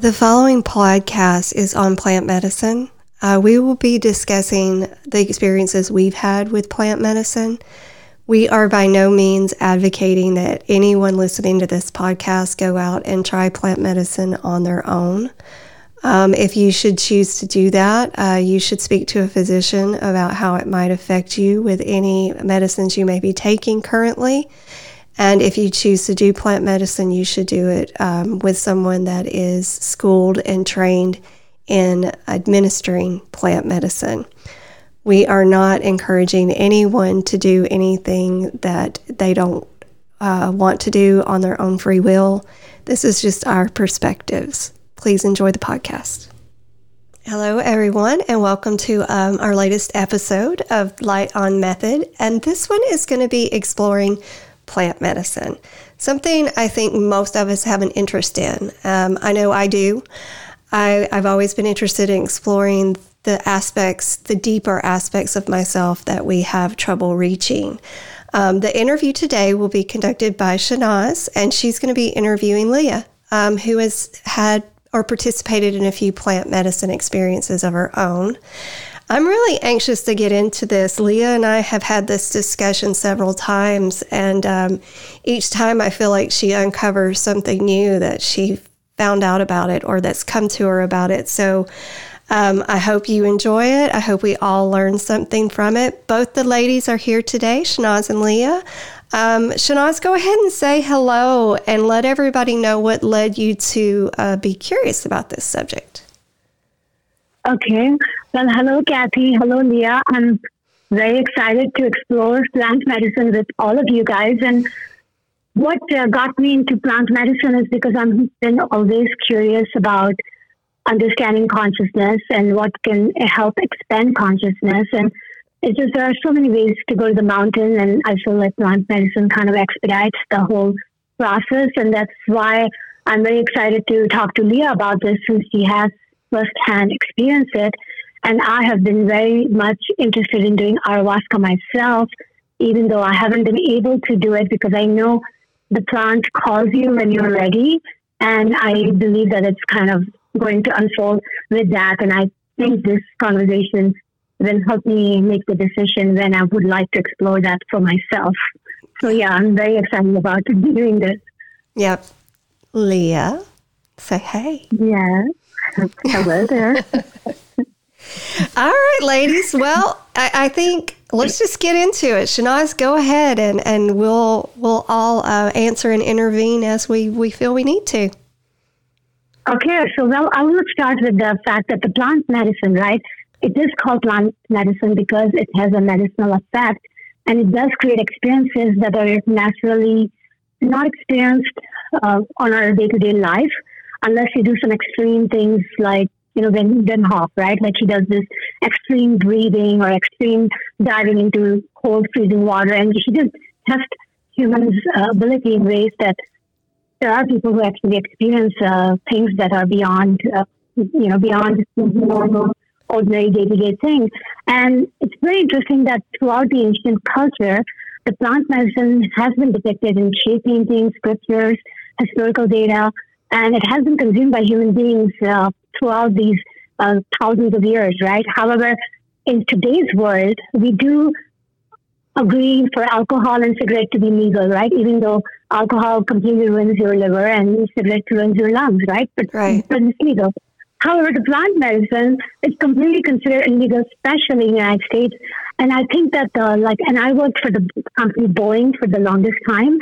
The following podcast is on plant medicine. Uh, we will be discussing the experiences we've had with plant medicine. We are by no means advocating that anyone listening to this podcast go out and try plant medicine on their own. Um, if you should choose to do that, uh, you should speak to a physician about how it might affect you with any medicines you may be taking currently. And if you choose to do plant medicine, you should do it um, with someone that is schooled and trained in administering plant medicine. We are not encouraging anyone to do anything that they don't uh, want to do on their own free will. This is just our perspectives. Please enjoy the podcast. Hello, everyone, and welcome to um, our latest episode of Light on Method. And this one is going to be exploring plant medicine, something I think most of us have an interest in. Um, I know I do. I, I've always been interested in exploring the aspects, the deeper aspects of myself that we have trouble reaching. Um, the interview today will be conducted by Shanaz, and she's going to be interviewing Leah, um, who has had or participated in a few plant medicine experiences of her own. I'm really anxious to get into this. Leah and I have had this discussion several times, and um, each time I feel like she uncovers something new that she found out about it or that's come to her about it. So um, I hope you enjoy it. I hope we all learn something from it. Both the ladies are here today, Shanaz and Leah. Um, Shanaz, go ahead and say hello and let everybody know what led you to uh, be curious about this subject. Okay. Well, hello, Kathy. Hello, Leah. I'm very excited to explore plant medicine with all of you guys. And what uh, got me into plant medicine is because I've been always curious about understanding consciousness and what can help expand consciousness. And it's just there are so many ways to go to the mountain, and I feel like plant medicine kind of expedites the whole process. And that's why I'm very excited to talk to Leah about this since she has firsthand experience it. And I have been very much interested in doing ayahuasca myself, even though I haven't been able to do it because I know the plant calls you when you're ready. And I believe that it's kind of going to unfold with that. And I think this conversation will help me make the decision when I would like to explore that for myself. So, yeah, I'm very excited about doing this. Yep. Leah, say hey. Yeah. Hello there. All right, ladies. Well, I, I, think let's just get into it. Shanaz, go ahead and, and we'll we'll all uh, answer and intervene as we, we feel we need to. Okay, so well, I will start with the fact that the plant medicine, right? It is called plant medicine because it has a medicinal effect and it does create experiences that are naturally not experienced uh, on our day to day life unless you do some extreme things like you know, Wim, Wim Hof, right? Like he does this extreme breathing or extreme diving into cold, freezing water, and he just tests humans' uh, ability in ways that there are people who actually experience uh, things that are beyond, uh, you know, beyond normal, ordinary day-to-day things. And it's very interesting that throughout the ancient culture, the plant medicine has been depicted in cave paintings, scriptures, historical data, and it has been consumed by human beings uh, throughout these uh, thousands of years, right? However, in today's world, we do agree for alcohol and cigarette to be legal, right? Even though alcohol completely ruins your liver and cigarette ruins your lungs, right? But, right. but it's legal. However, the plant medicine is completely considered illegal, especially in the United States. And I think that, uh, like, and I worked for the company Boeing for the longest time.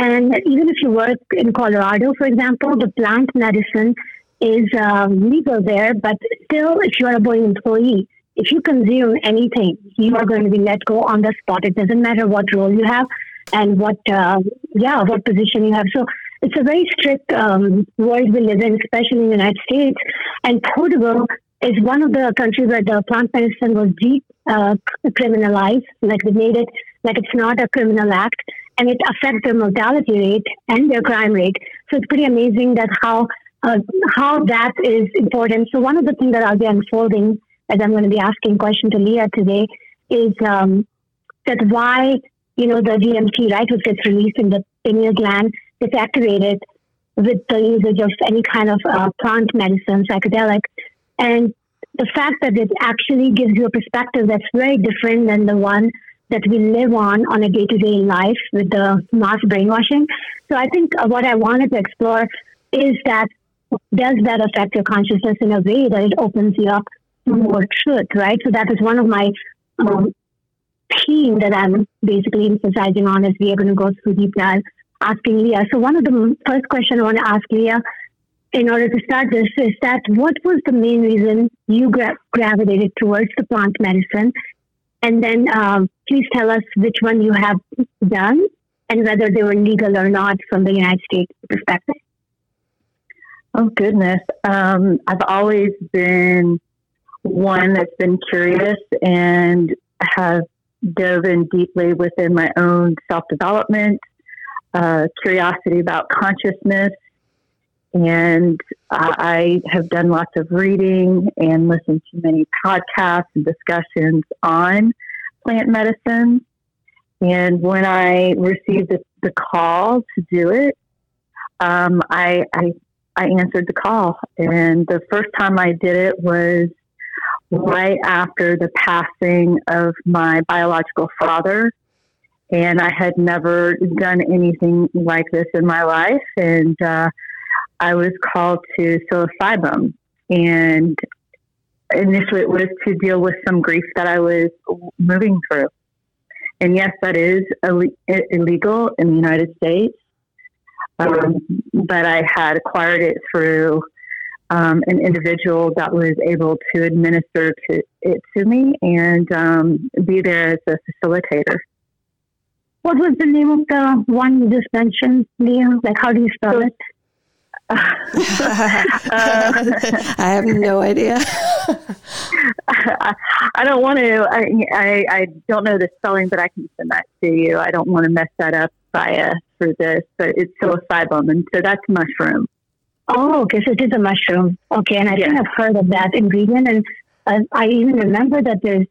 And even if you work in Colorado, for example, the plant medicine is um, legal there, but still, if you are a Boeing employee, if you consume anything, you are going to be let go on the spot. It doesn't matter what role you have and what, uh, yeah, what position you have. So it's a very strict um, world we live in, especially in the United States. And Portugal is one of the countries where the plant medicine was deep uh, criminalized, like they made it like it's not a criminal act, and it affects their mortality rate and their crime rate. So it's pretty amazing that how uh, how that is important. So one of the things that I'll be unfolding as I'm going to be asking question to Leah today is um, that why you know the DMT right which gets released in the pineal gland gets activated with the usage of any kind of uh, plant medicine, psychedelic. And the fact that it actually gives you a perspective that's very different than the one that we live on on a day to day life with the mass brainwashing. So I think uh, what I wanted to explore is that does that affect your consciousness in a way that it opens you up to more truth, right? So that is one of my um, theme that I'm basically emphasizing on as we are going to go through deep dive, asking Leah. So one of the first question I want to ask Leah in order to start this is that what was the main reason you gra- gravitated towards the plant medicine? And then um, please tell us which one you have done and whether they were legal or not from the United States perspective. Oh, goodness. Um, I've always been one that's been curious and have dove in deeply within my own self development, uh, curiosity about consciousness. And I have done lots of reading and listened to many podcasts and discussions on plant medicine. And when I received the, the call to do it, um, I, I, I answered the call. And the first time I did it was right after the passing of my biological father. And I had never done anything like this in my life. And uh, I was called to psilocybin. And initially it was to deal with some grief that I was moving through. And yes, that is illegal in the United States. Um, but I had acquired it through um, an individual that was able to administer to it to me and um, be there as a facilitator. What was the name of the one you just mentioned, Leah? Like, how do you spell so, it? Uh, I have no idea. I, I, don't want to. I, I, I don't know the spelling, but I can send that to you. I don't want to mess that up via through this, but it's psilocybin, and so that's mushroom. Oh, okay. So it is a mushroom. Okay, and I yeah. think I've heard of that ingredient, and uh, I even remember that there's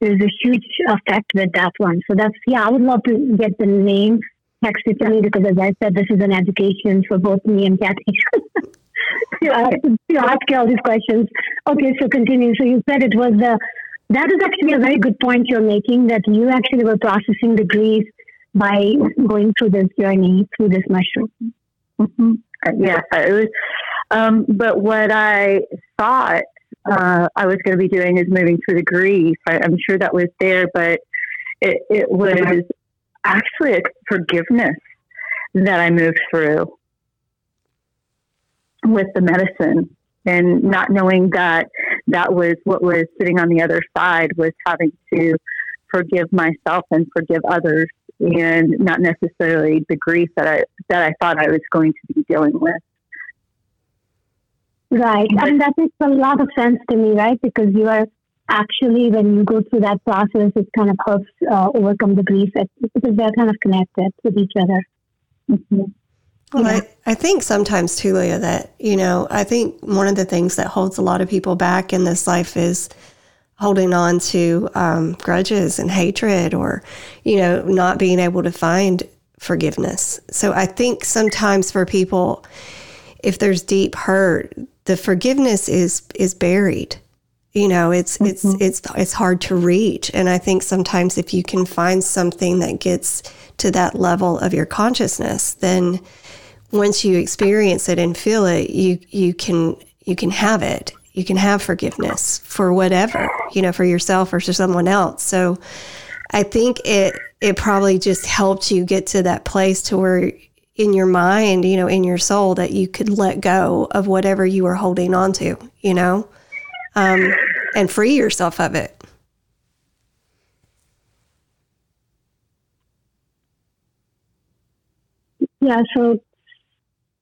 there's a huge effect with that one. So that's yeah. I would love to get the name text it to me because, as I said, this is an education for both me and Kathy. you, ask, ask all these questions. Okay, so continue. So you said it was the. That is actually a very good point you're making. That you actually were processing the grief by going through this journey through this mushroom. Mm-hmm. Yes, it was. Um, but what I thought uh, I was going to be doing is moving through the grief. I, am sure that was there, but it, it was actually a forgiveness that I moved through with the medicine and not knowing that that was what was sitting on the other side was having to forgive myself and forgive others and not necessarily the grief that I that I thought I was going to be dealing with. Right. And that makes a lot of sense to me, right? Because you are actually when you go through that process it kind of helps uh, overcome the grief because they're kind of connected with each other. Mm-hmm. Well, yeah. I, I think sometimes too, Leah, that, you know, I think one of the things that holds a lot of people back in this life is holding on to um, grudges and hatred or, you know, not being able to find forgiveness. So I think sometimes for people, if there's deep hurt, the forgiveness is is buried. You know, it's mm-hmm. it's it's it's hard to reach. And I think sometimes if you can find something that gets to that level of your consciousness, then once you experience it and feel it, you you can you can have it you can have forgiveness for whatever, you know, for yourself or for someone else. So I think it it probably just helped you get to that place to where in your mind, you know, in your soul that you could let go of whatever you were holding on to, you know, um, and free yourself of it. Yeah, so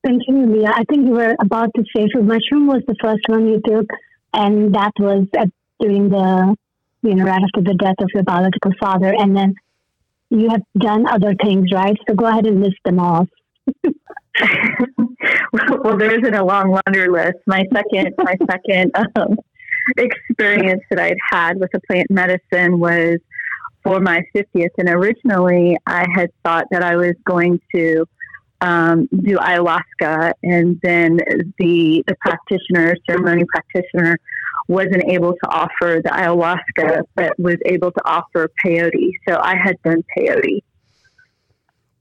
Continue, Leah. I think you were about to say so. Mushroom was the first one you took, and that was at, during the, you know, right after the death of your biological father, and then you have done other things, right? So go ahead and list them all. well, there isn't a long laundry list. My second, my second um, experience that I'd had with the plant medicine was for my 50th, and originally I had thought that I was going to um, do ayahuasca, and then the the practitioner, ceremony practitioner, wasn't able to offer the ayahuasca, but was able to offer peyote. So I had done peyote,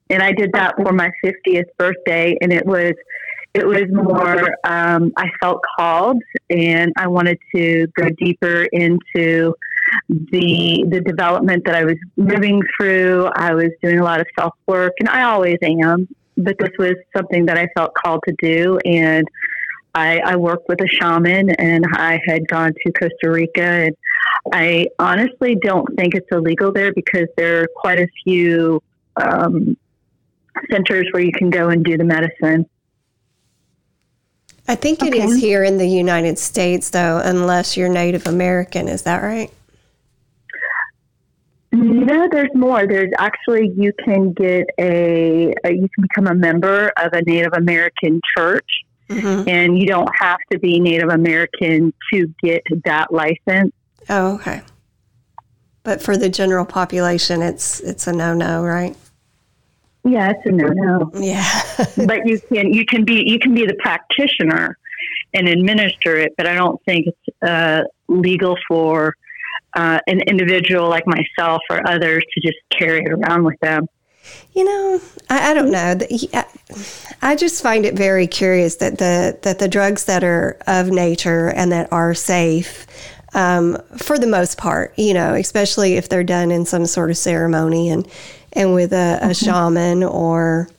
and I did that for my fiftieth birthday, and it was it was more um, I felt called, and I wanted to go deeper into the the development that I was moving through. I was doing a lot of self work, and I always am. But this was something that I felt called to do, and I, I worked with a shaman, and I had gone to Costa Rica, and I honestly don't think it's illegal there because there are quite a few um, centers where you can go and do the medicine. I think it okay. is here in the United States, though, unless you're Native American. Is that right? No, there's more. There's actually you can get a, a you can become a member of a Native American church, mm-hmm. and you don't have to be Native American to get that license. Oh, okay. But for the general population, it's it's a no no, right? Yeah, it's a no no. Yeah, but you can you can be you can be the practitioner and administer it, but I don't think it's uh, legal for uh, an individual like myself or others to just carry it around with them. You know, I, I don't know. I just find it very curious that the that the drugs that are of nature and that are safe, um, for the most part, you know, especially if they're done in some sort of ceremony and and with a, a shaman or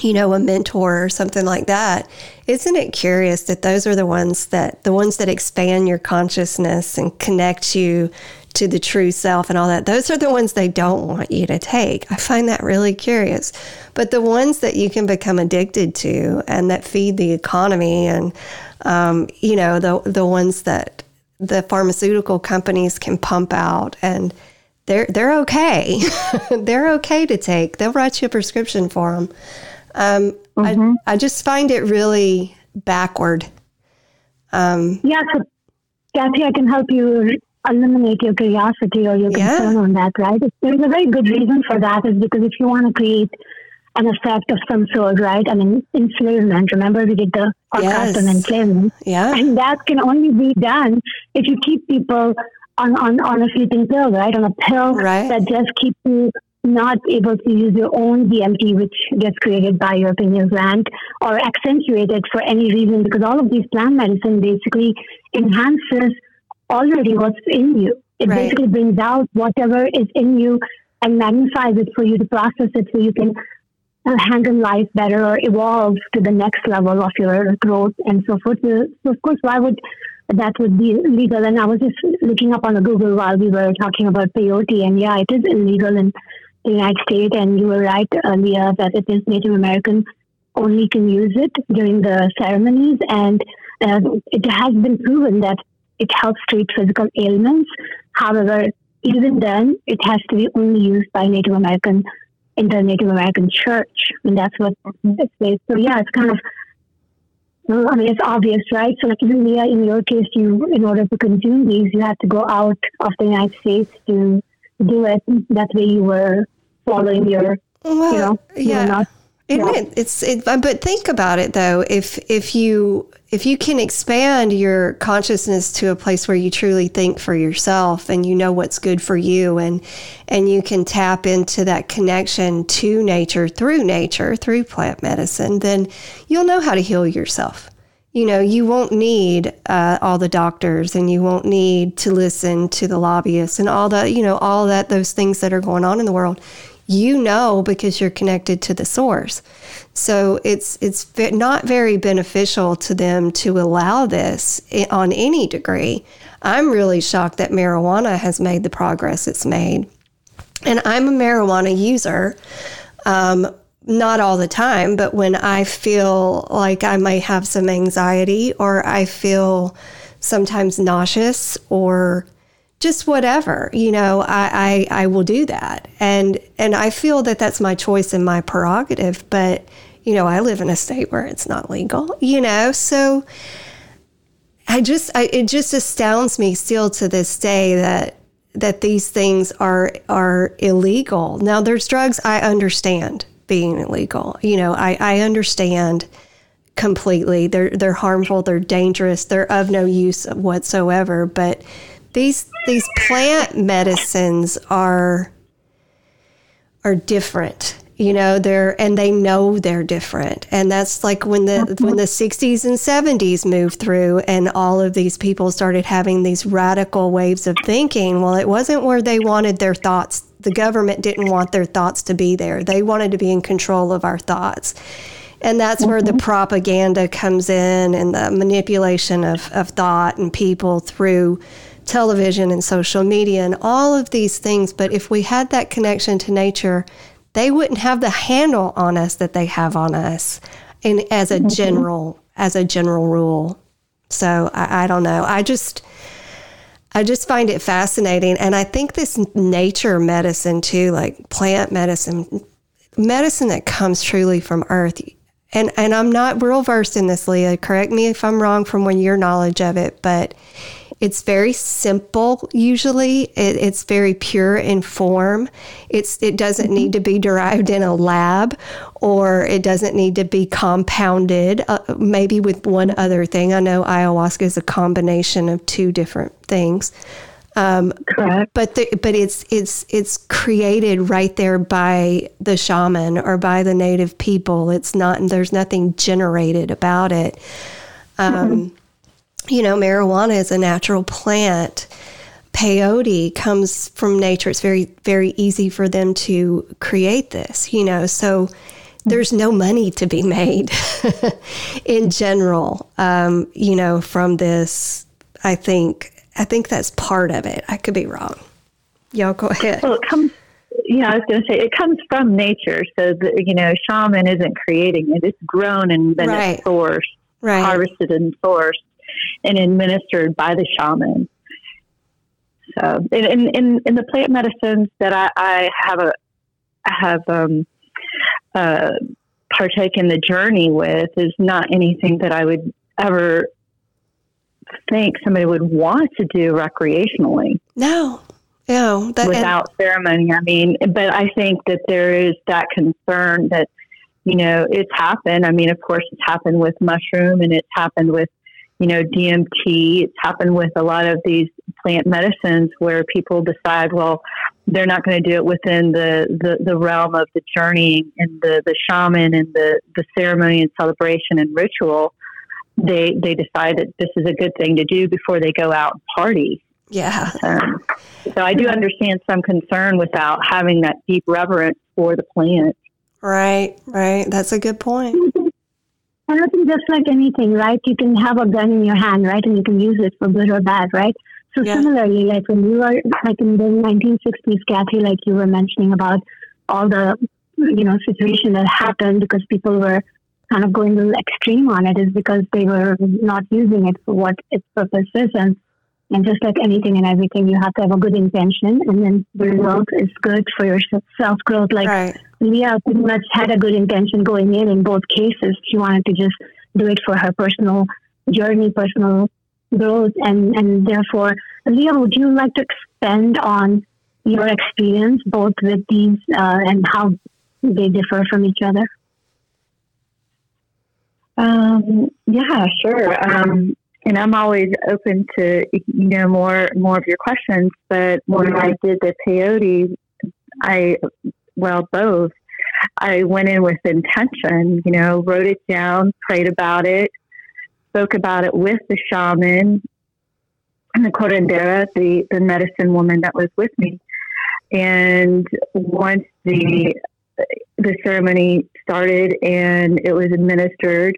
you know, a mentor or something like that. Isn't it curious that those are the ones that the ones that expand your consciousness and connect you to the true self and all that? Those are the ones they don't want you to take. I find that really curious. But the ones that you can become addicted to and that feed the economy and um, you know, the the ones that the pharmaceutical companies can pump out and they're they're okay. they're okay to take. They'll write you a prescription for them. Um, mm-hmm. I, I just find it really backward. Um, yeah, so Kathy, I can help you eliminate your curiosity or your concern yeah. on that, right? There's a very good reason for that is because if you want to create an effect of some sort, right? I mean, enslavement. Remember, we did the podcast yes. on enslavement. Yeah. And that can only be done if you keep people on, on, on a sleeping pill, right? On a pill right. that just keeps you not able to use your own DMT, which gets created by your pineal gland, or accentuated for any reason, because all of these plant medicine basically enhances already what's in you. It right. basically brings out whatever is in you and magnifies it for you to process it so you can uh, handle life better or evolve to the next level of your growth and so forth. So, of course, why would that would be legal? And I was just looking up on Google while we were talking about peyote, and yeah, it is illegal in the United States, and you were right earlier that it is Native American only can use it during the ceremonies, and uh, it has been proven that it helps treat physical ailments. However, even then, it has to be only used by Native American in the Native American church, and that's what it says. So yeah, it's kind of. I mean, it's obvious, right? So, like even Leah, in your case, you, in order to consume these, you had to go out of the United States to do it. That way, you were following your, well, you know, yeah. Not, it, it's it, but think about it though. If if you if you can expand your consciousness to a place where you truly think for yourself and you know what's good for you and and you can tap into that connection to nature through nature through plant medicine, then you'll know how to heal yourself you know, you won't need uh, all the doctors and you won't need to listen to the lobbyists and all the, you know, all that, those things that are going on in the world. You know, because you're connected to the source. So it's, it's not very beneficial to them to allow this on any degree. I'm really shocked that marijuana has made the progress it's made. And I'm a marijuana user. Um, not all the time, but when I feel like I might have some anxiety or I feel sometimes nauseous or just whatever, you know, I, I, I will do that. And, and I feel that that's my choice and my prerogative, but, you know, I live in a state where it's not legal, you know, so I just, I, it just astounds me still to this day that, that these things are, are illegal. Now there's drugs I understand being illegal. You know, I, I understand completely. They're they're harmful, they're dangerous, they're of no use whatsoever. But these these plant medicines are are different you know they're and they know they're different. And that's like when the when the 60s and 70s moved through and all of these people started having these radical waves of thinking well it wasn't where they wanted their thoughts. The government didn't want their thoughts to be there. They wanted to be in control of our thoughts. And that's where the propaganda comes in and the manipulation of, of thought and people through television and social media and all of these things but if we had that connection to nature they wouldn't have the handle on us that they have on us and as a mm-hmm. general as a general rule. So I, I, don't know. I just i just find it fascinating and i think this nature medicine too like plant medicine medicine that comes truly from earth. And and i'm not real versed in this leah. Correct me if i'm wrong from when your knowledge of it but it's very simple usually. It, it's very pure in form. It's it doesn't need to be derived in a lab or it doesn't need to be compounded uh, maybe with one other thing. I know ayahuasca is a combination of two different things. Um, Correct. But the, but it's it's it's created right there by the shaman or by the native people. It's not there's nothing generated about it. Um, mm-hmm you know, marijuana is a natural plant. Peyote comes from nature. It's very, very easy for them to create this, you know. So there's no money to be made in general, um, you know, from this. I think, I think that's part of it. I could be wrong. Y'all go ahead. Well, it comes, yeah, I was going to say it comes from nature. So, the, you know, shaman isn't creating it, it's grown and then right. it's sourced, right. harvested and sourced and administered by the shaman. So, in in, in the plant medicines that I, I have a I have um, uh, partaken the journey with is not anything that I would ever think somebody would want to do recreationally. No, no, that, without and- ceremony. I mean, but I think that there is that concern that you know it's happened. I mean, of course, it's happened with mushroom, and it's happened with you know, DMT. It's happened with a lot of these plant medicines where people decide, well, they're not going to do it within the, the, the realm of the journey and the, the shaman and the, the ceremony and celebration and ritual. They, they decide that this is a good thing to do before they go out and party. Yeah. Um, so I do understand some concern without having that deep reverence for the plant. Right, right. That's a good point. And I think just like anything, right? You can have a gun in your hand, right? And you can use it for good or bad, right? So yeah. similarly, like when you were like in the 1960s, Kathy, like you were mentioning about all the, you know, situation that happened because people were kind of going a little extreme on it is because they were not using it for what its purpose is. And and just like anything and everything, you have to have a good intention, and then the result is good for your self growth. Like right. Leah pretty much had a good intention going in in both cases. She wanted to just do it for her personal journey, personal growth, and and therefore, Leah, would you like to expand on your experience both with these uh, and how they differ from each other? Um, yeah, sure. Um, and I'm always open to you know more more of your questions. But when I did the peyote, I well both. I went in with intention, you know, wrote it down, prayed about it, spoke about it with the shaman and the curandera, the, the medicine woman that was with me. And once the the ceremony started and it was administered,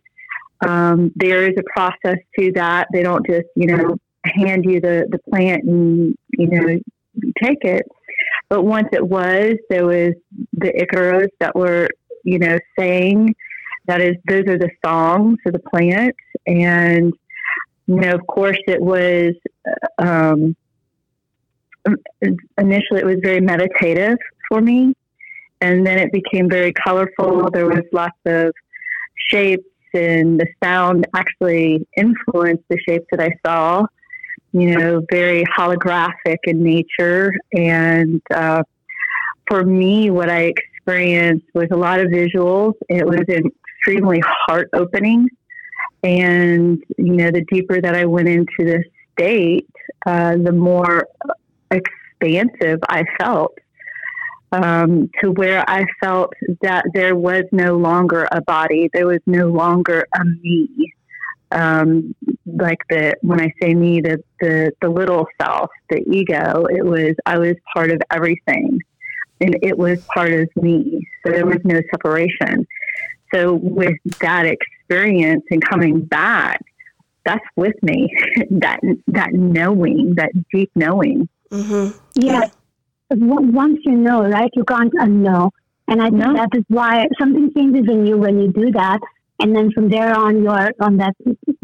um, there is a process to that. They don't just, you know, hand you the, the plant and, you know, take it. But once it was, there was the Icaros that were, you know, saying that is, those are the songs of the plant. And, you know, of course, it was, um, initially it was very meditative for me. And then it became very colorful. There was lots of shapes and the sound actually influenced the shapes that I saw. You know, very holographic in nature. And uh, for me, what I experienced was a lot of visuals. It was extremely heart opening. And, you know, the deeper that I went into this state, uh, the more expansive I felt. Um, to where I felt that there was no longer a body, there was no longer a me. Um, like the when I say me, the, the the little self, the ego. It was I was part of everything, and it was part of me. So there was no separation. So with that experience and coming back, that's with me. that that knowing, that deep knowing. Mm-hmm. Yeah. Once you know, right, you can't unknow. And I think no. that is why something changes in you when you do that. And then from there on, you're on that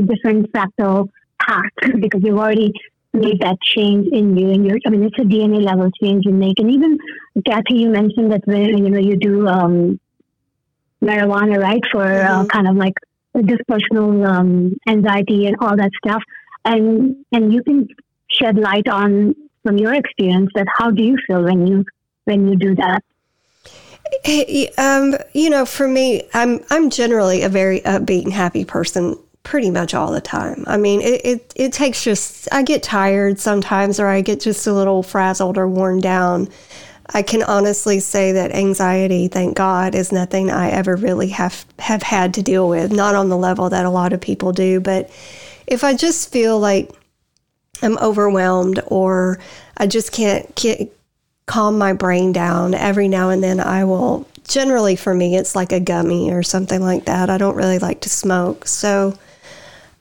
different fractal path because you've already made that change in you. And you're, I mean, it's a DNA level change you make. And even, Kathy, you mentioned that when, you know, you do um, marijuana, right, for uh, mm-hmm. uh, kind of like personal um, anxiety and all that stuff. And, and you can shed light on from your experience that how do you feel when you when you do that? Um, you know, for me, I'm I'm generally a very upbeat and happy person pretty much all the time. I mean, it, it, it takes just, I get tired sometimes or I get just a little frazzled or worn down. I can honestly say that anxiety, thank God, is nothing I ever really have, have had to deal with, not on the level that a lot of people do. But if I just feel like I'm overwhelmed or I just can't, can't calm my brain down, every now and then I will. Generally, for me, it's like a gummy or something like that. I don't really like to smoke. So,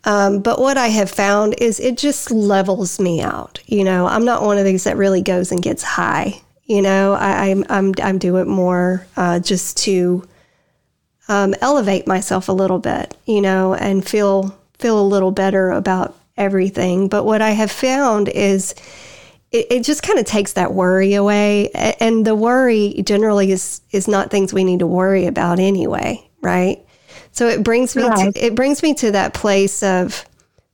um, but what I have found is it just levels me out. You know, I'm not one of these that really goes and gets high. You know, I, am I'm, I'm, I'm doing more uh, just to um, elevate myself a little bit, you know, and feel feel a little better about everything. But what I have found is it, it just kind of takes that worry away. And the worry generally is is not things we need to worry about anyway, right? So it brings me right. to, it brings me to that place of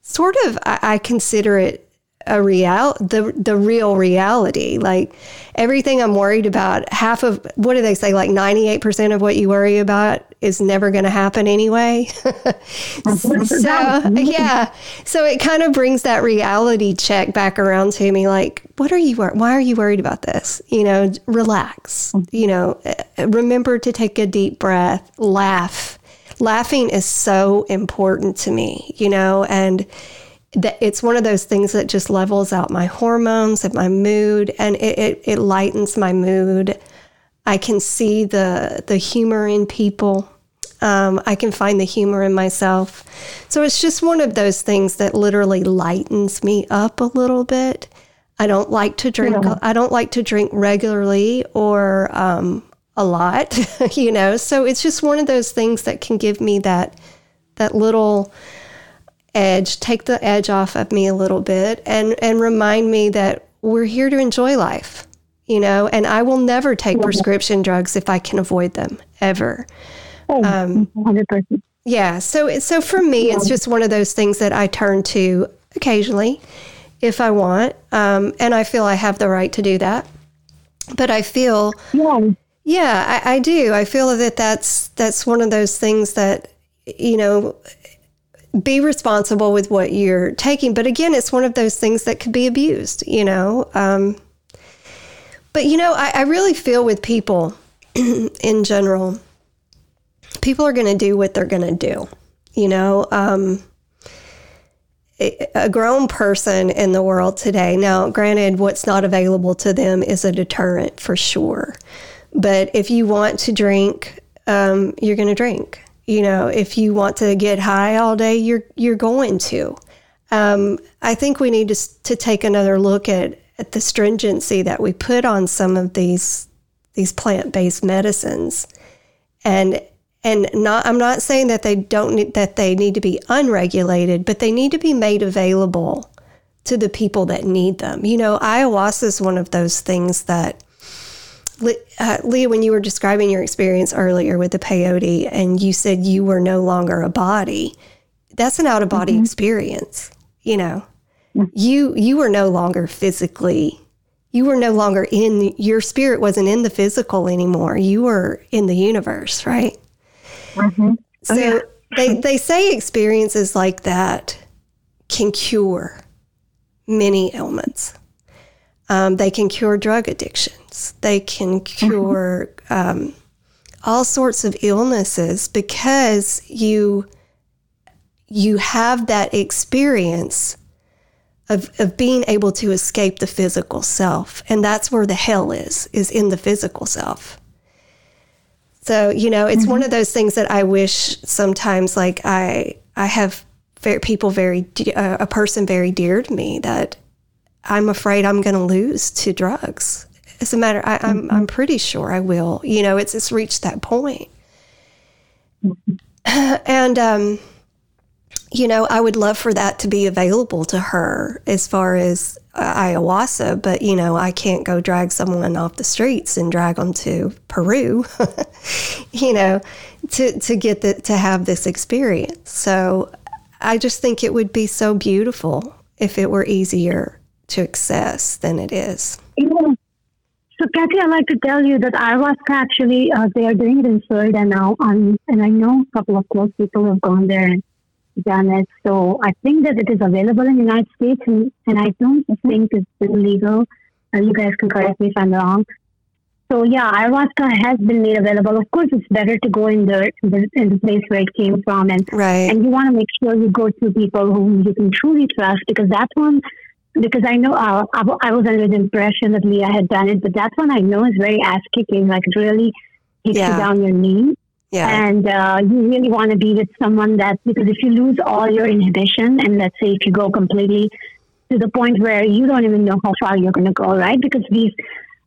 sort of I, I consider it a real the the real reality. Like everything i'm worried about half of what do they say like 98% of what you worry about is never going to happen anyway? So yeah. So it kind of brings that reality check back around to me like what are you why are you worried about this? You know relax. You know eh, remember to take a deep breath laugh. Laughing is so important to me you know and that it's one of those things that just levels out my hormones and my mood and it, it, it lightens my mood. I can see the the humor in people. Um, I can find the humor in myself. So it's just one of those things that literally lightens me up a little bit. I don't like to drink. Yeah. I don't like to drink regularly or um, a lot, you know. So it's just one of those things that can give me that that little edge, take the edge off of me a little bit and, and remind me that we're here to enjoy life, you know, and I will never take prescription drugs if I can avoid them ever. Oh, um, 100%. Yeah. So, so for me, it's just one of those things that I turn to occasionally if I want. Um, and I feel I have the right to do that. But I feel, yeah, yeah I, I do. I feel that that's, that's one of those things that, you know, be responsible with what you're taking. But again, it's one of those things that could be abused, you know. Um, but, you know, I, I really feel with people in general, people are going to do what they're going to do, you know. Um, a grown person in the world today, now, granted, what's not available to them is a deterrent for sure. But if you want to drink, um, you're going to drink you know, if you want to get high all day, you're you're going to. Um, I think we need to to take another look at at the stringency that we put on some of these these plant based medicines, and and not I'm not saying that they don't need, that they need to be unregulated, but they need to be made available to the people that need them. You know, ayahuasca is one of those things that uh, Leah, when you were describing your experience earlier with the peyote and you said you were no longer a body, that's an out of body mm-hmm. experience. You know, mm-hmm. you you were no longer physically you were no longer in your spirit wasn't in the physical anymore. You were in the universe, right? Mm-hmm. So oh, yeah. they they say experiences like that can cure many ailments. Um, they can cure drug addictions. They can cure um, all sorts of illnesses because you you have that experience of, of being able to escape the physical self. And that's where the hell is, is in the physical self. So, you know, it's mm-hmm. one of those things that I wish sometimes like I, I have very, people very, uh, a person very dear to me that I'm afraid I'm going to lose to drugs. As a matter, I, am I'm, mm-hmm. I'm pretty sure I will. You know, it's it's reached that point. Mm-hmm. And um, you know, I would love for that to be available to her as far as uh, ayahuasca, but you know, I can't go drag someone off the streets and drag them to Peru, you know, to to get the, to have this experience. So I just think it would be so beautiful if it were easier to access than it is. Yeah. So, Kathy, I'd like to tell you that ayahuasca actually, uh, they are doing it in Florida now. Um, and I know a couple of close people have gone there and done it. So, I think that it is available in the United States, and, and I don't think it's illegal. Uh, you guys can correct me if I'm wrong. So, yeah, ayahuasca has been made available. Of course, it's better to go in the, in the place where it came from. And, right. and you want to make sure you go to people whom you can truly trust because that's one because I know uh, I, was under the impression that Leah had done it, but that one I know is very ass kicking, like it really takes yeah. you down your knee. Yeah. And uh, you really want to be with someone that, because if you lose all your inhibition, and let's say if you go completely to the point where you don't even know how far you're going to go, right? Because these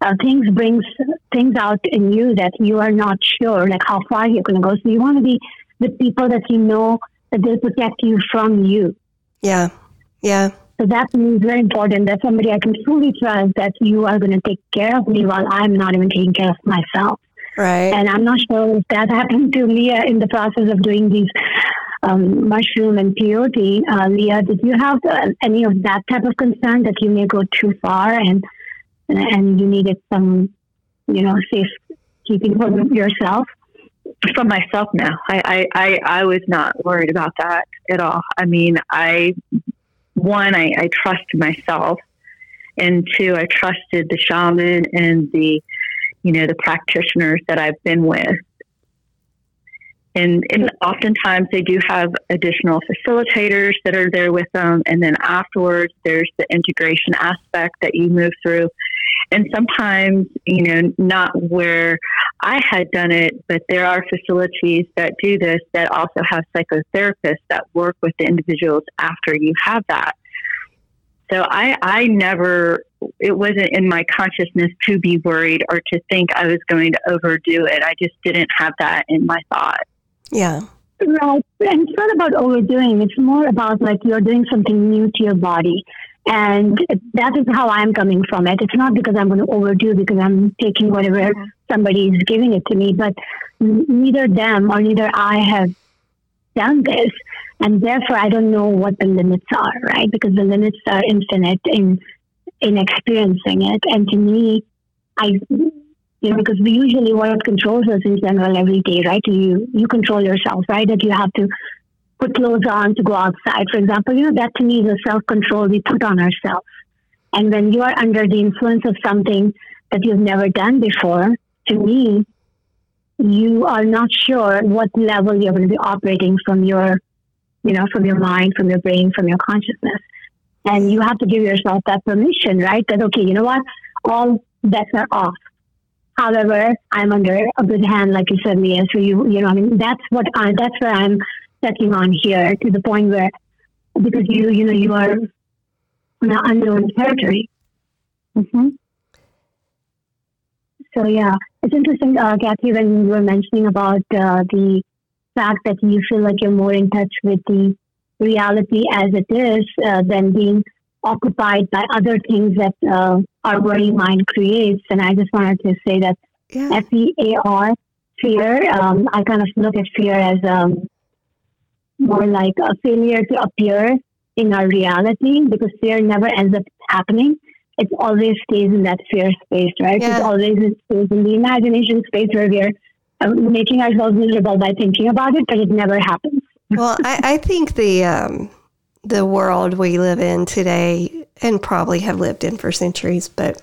uh, things brings things out in you that you are not sure, like how far you're going to go. So you want to be with people that you know that they'll protect you from you. Yeah. Yeah. So that means very important that somebody I can truly trust that you are going to take care of me while I'm not even taking care of myself. Right. And I'm not sure if that happened to Leah in the process of doing these um, mushroom and peyote. Uh, Leah, did you have uh, any of that type of concern that you may go too far and and you needed some, you know, safe keeping for yourself? For myself, no. I, I, I, I was not worried about that at all. I mean, I one, I, I trusted myself, and two, I trusted the shaman and the, you know, the practitioners that I've been with. And, and oftentimes they do have additional facilitators that are there with them. And then afterwards, there's the integration aspect that you move through. And sometimes, you know, not where I had done it, but there are facilities that do this that also have psychotherapists that work with the individuals after you have that. So I, I never, it wasn't in my consciousness to be worried or to think I was going to overdo it. I just didn't have that in my thought. Yeah. Right. And it's not about overdoing. It's more about like you're doing something new to your body. And that is how I'm coming from it. It's not because I'm going to overdo because I'm taking whatever somebody is giving it to me, but neither them or neither I have done this. And therefore, I don't know what the limits are, right? Because the limits are infinite in, in experiencing it. And to me, I, you know, because we usually what controls us in general every day, right? You, you control yourself, right? That you have to put clothes on to go outside, for example, you know, that to me is a self control we put on ourselves. And when you are under the influence of something that you've never done before, to me, you are not sure what level you're going to be operating from your, you know, from your mind, from your brain, from your consciousness. And you have to give yourself that permission, right? That, okay, you know what? All bets are off. However, I'm under a good hand, like you said, Leah. So you, you know, I mean, that's what I, that's where I'm stepping on here to the point where because you you know you are on an unknown territory. Mm-hmm. So yeah, it's interesting, uh, Kathy, when you were mentioning about uh, the fact that you feel like you're more in touch with the reality as it is uh, than being occupied by other things that uh, our worry mind creates. And I just wanted to say that yeah. F E A R, fear. Um, I kind of look at fear as um, more like a failure to appear in our reality because fear never ends up happening. it always stays in that fear space, right? Yeah. It always stays in the imagination space where we're uh, making ourselves miserable by thinking about it, but it never happens. well, I, I think the um, the world we live in today, and probably have lived in for centuries, but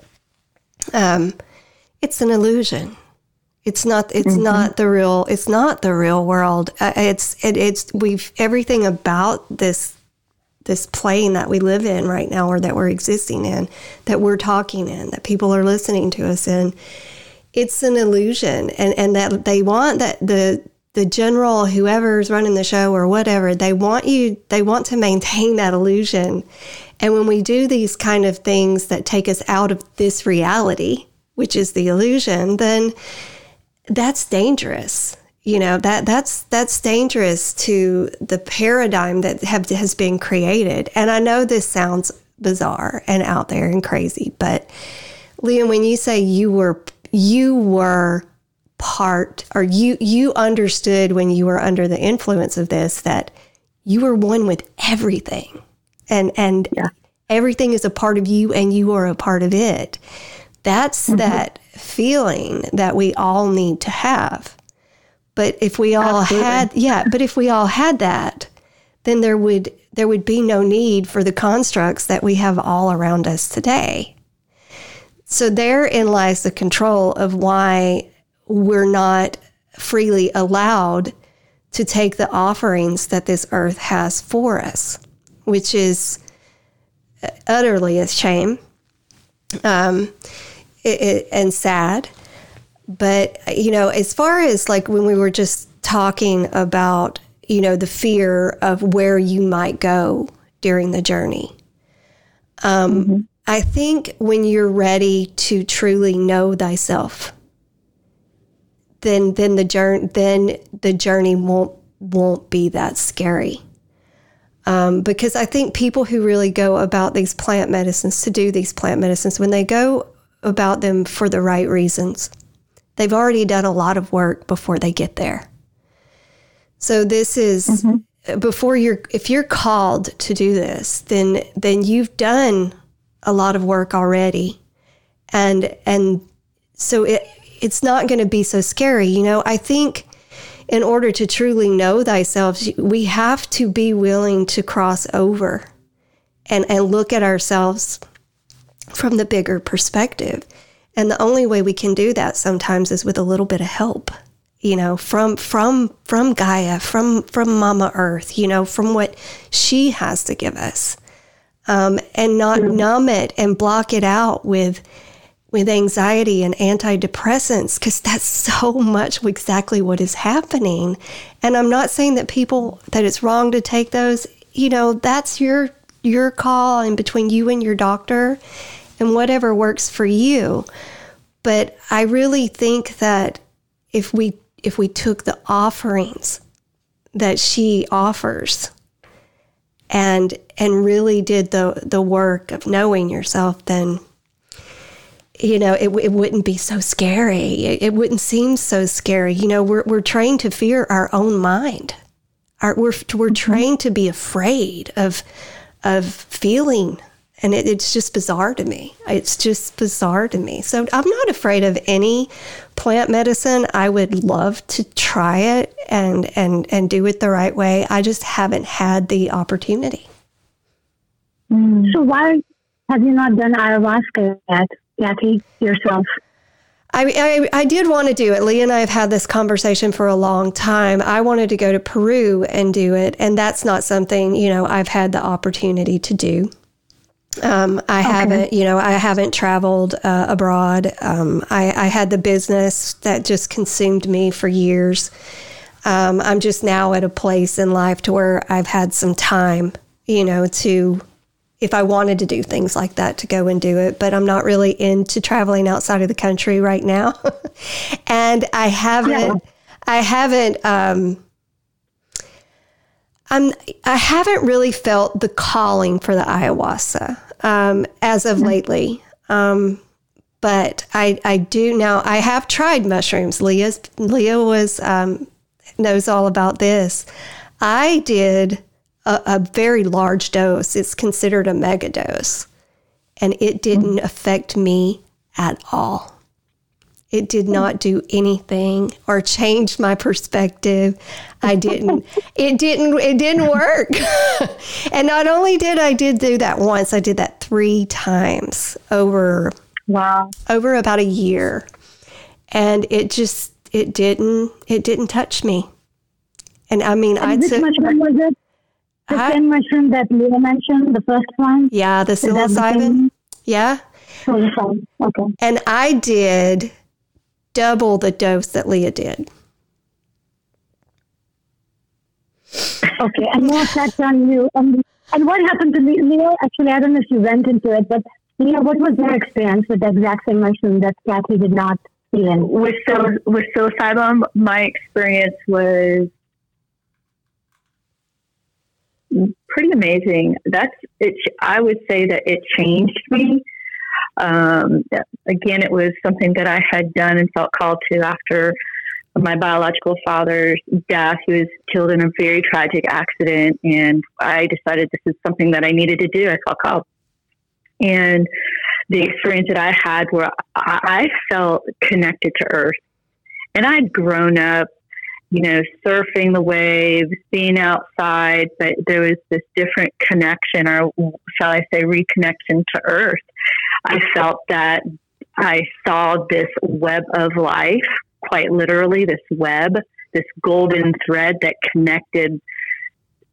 um, it's an illusion. It's not. It's Mm-hmm. not the real. It's not the real world. Uh, it's. It, it's. We've everything about this. This plane that we live in right now, or that we're existing in, that we're talking in, that people are listening to us in, it's an illusion, and and that they want that the the general, whoever's running the show or whatever, they want you. They want to maintain that illusion, and when we do these kind of things that take us out of this reality, which is the illusion, then that's dangerous. You know that that's that's dangerous to the paradigm that have, has been created. And I know this sounds bizarre and out there and crazy, but Liam, when you say you were you were part or you you understood when you were under the influence of this that you were one with everything and and Yeah. everything is a part of you and you are a part of it that's mm-hmm. that feeling that we all need to have. But if we all Absolutely. had yeah but if we all had that then there would there would be no need for the constructs that we have all around us today. So therein lies the control of why we're not freely allowed to take the offerings that this earth has for us, which is utterly a shame. Um, it, it, and sad. But, you know, as far as like when we were just talking about, you know, the fear of where you might go during the journey, um, I think when you're ready to truly know thyself, then then the journey then the journey won't won't be that scary. Um, because I think people who really go about these plant medicines to do these plant medicines, when they go about them for the right reasons, they've already done a lot of work before they get there. So this is mm-hmm. before you're if you're called to do this, then then you've done a lot of work already, and and so it it's not going to be so scary. You know, I think in order to truly know thyself, we have to be willing to cross over and, and look at ourselves from the bigger perspective. And the only way we can do that sometimes is with a little bit of help, you know, from from from Gaia, from from Mama Earth, you know, from what she has to give us. Um, and not numb it and block it out with with anxiety and antidepressants because that's so much exactly what is happening. And I'm not saying that people that it's wrong to take those. You know, that's your your call and between you and your doctor and whatever works for you. But I really think that if we if we took the offerings that she offers and and really did the the work of knowing yourself then you know, it, it wouldn't be so scary. It, it wouldn't seem so scary. You know, we're, we're trained to fear our own mind. Our, we're, we're mm-hmm. trained to be afraid of, of feeling. And it, it's just bizarre to me. It's just bizarre to me. So I'm not afraid of any plant medicine. I would love to try it and, and, and do it the right way. I just haven't had the opportunity. Mm. So why have you not done ayahuasca yet, Kathy, yourself? I, I, I did want to do it. Lee and I have had this conversation for a long time. I wanted to go to Peru and do it, and that's not something you know I've had the opportunity to do. Um, I haven't, you know, I haven't traveled uh, abroad. Um, I, I had the business that just consumed me for years. Um, I'm just now at a place in life to where I've had some time, you know, to if I wanted to do things like that to go and do it, but I'm not really into traveling outside of the country right now. and I haven't, Yeah. I haven't, um, I'm, I haven't really felt the calling for the ayahuasca um, as of lately. Um, but I, I do now. I have tried mushrooms. Leah's, Leah was um, knows all about this. I did a, a very large dose. It's considered a mega dose, and it didn't affect me at all. It did not do anything or change my perspective. I didn't. it didn't. It didn't work. and not only did I did do that once, I did that three times over. Wow. Over about a year, and it just it didn't it didn't touch me. And I mean, I took. Mushroom was it? The I, same mushroom that Leah mentioned, the first one. Yeah, the psilocybin. Yeah. Okay. And I did double the dose that Leah did. Okay, and more effect on you. And, and what happened to Leah? Actually, I don't know if you went into it, but Leah, what was your experience with the exact same mushroom that Kathy did not see in? With, sil- with psilocybin, my experience was pretty amazing. That's it. I would say that it changed me um, again, it was something that I had done and felt called to after my biological father's death. He was killed in a very tragic accident, and I decided this is something that I needed to do. I felt called. And the experience that I had where I felt connected to Earth. And I'd grown up, you know, surfing the waves, being outside, but there was this different connection, or shall I say, reconnection to Earth. I felt that I saw this web of life, quite literally, this web, this golden thread that connected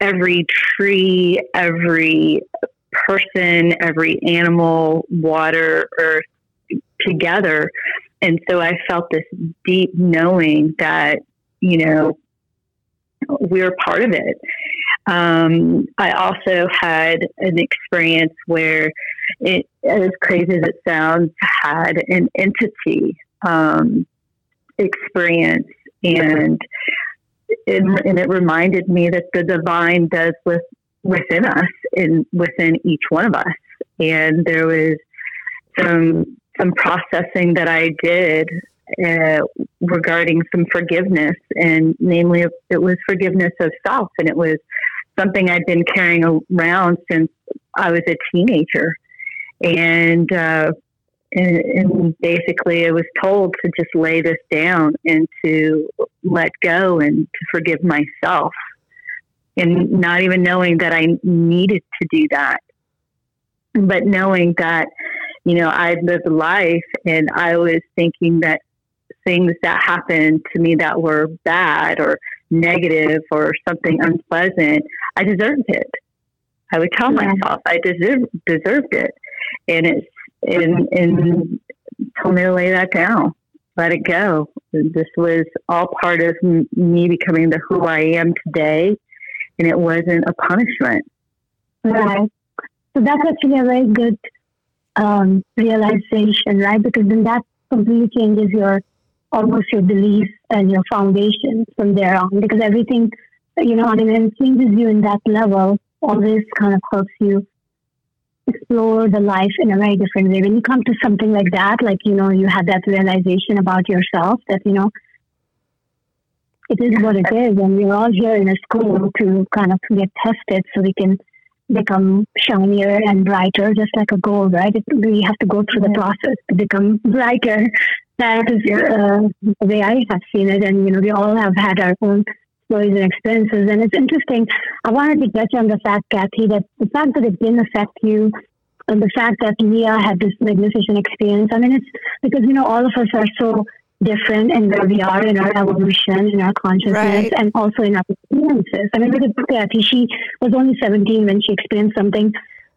every tree, every person, every animal, water, earth together. And so I felt this deep knowing that, you know, we're part of it. Um, I also had an experience where it, as crazy as it sounds, had an entity um, experience, and it, and it reminded me that the divine does with within us and within each one of us. And there was some some processing that I did uh, regarding some forgiveness, and namely, it was forgiveness of self, and it was something I'd been carrying around since I was a teenager. And, uh, and, and basically, I was told to just lay this down and to let go and to forgive myself, and not even knowing that I needed to do that, but knowing that you know I'd lived life and I was thinking that things that happened to me that were bad or negative or something unpleasant, I deserved it. I would tell myself I deserve, deserved it and it's and and told me to lay that down, let it go. This was all part of me becoming the who I am today, and it wasn't a punishment. Right. So that's actually a very good um, realization, right? Because then that completely changes your almost your belief and your foundation from there on. Because everything, you know, mean, it changes you in that level always kind of helps you explore the life in a very different way. When you come to something like that, like, you know, you have that realization about yourself that, you know, it is what it is. And we're all here in a school to kind of get tested so we can become shinier and brighter, just like a gold, right? It, we have to go through the process to become brighter. That is uh, the way I have seen it. And, you know, we all have had our own stories and experiences. And it's interesting. I wanted to touch on the fact, Kathy, that the fact that it didn't affect you and the fact that Leah had this magnificent experience. I mean, it's because, you know, all of us are so different in where we are in our evolution, in our consciousness, right. and also in our experiences. I mean, look at Kathy. She was only 17 when she experienced something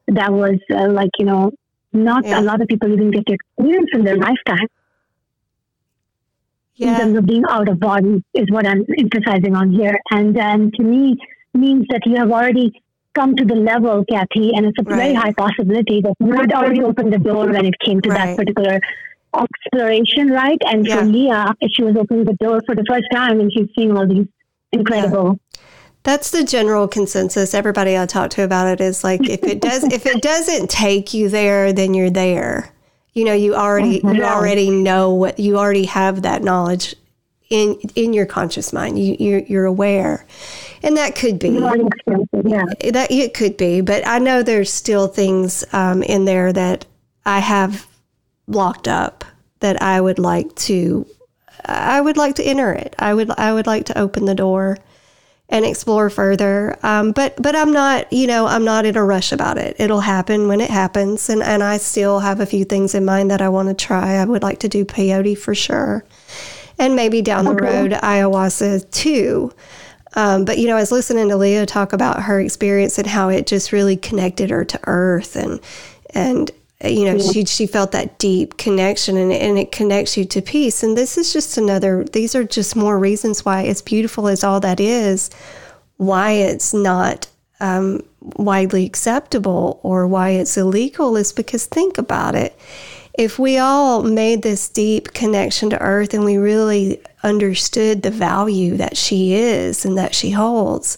that was uh, like, you know, not yeah. a lot of people even get to experience in their lifetime yeah. in terms of being out of body is what I'm emphasizing on here. And then to me means that you have already come to the level, Kathy, and it's a right. very high possibility that you had already opened the door when it came to right. that particular exploration, right? And yeah. for Leah, she was opening the door for the first time and she's seeing all these incredible yeah. That's the general consensus. Everybody I talk to about it is like if it does if it doesn't take you there, then you're there you know you already you already know what you already have that knowledge in in your conscious mind you you're, you're aware and that could be yeah. that it could be but i know there's still things um, in there that I have locked up that I would like to I would like to enter it. I would I would like to open the door and explore further. Um, but but I'm not you know I'm not in a rush about it. It'll happen when it happens, and and I still have a few things in mind that I want to try. I would like to do peyote for sure, and maybe down the road ayahuasca too. Um, but you know, I was listening to Leah talk about her experience and how it just really connected her to Earth, and and you know, she she felt that deep connection, and and it connects you to peace. And this is just another. These are just more reasons why, as beautiful as all that is, why it's not um, widely acceptable or why it's illegal is because think about it. If we all made this deep connection to Earth and we really understood the value that she is and that she holds,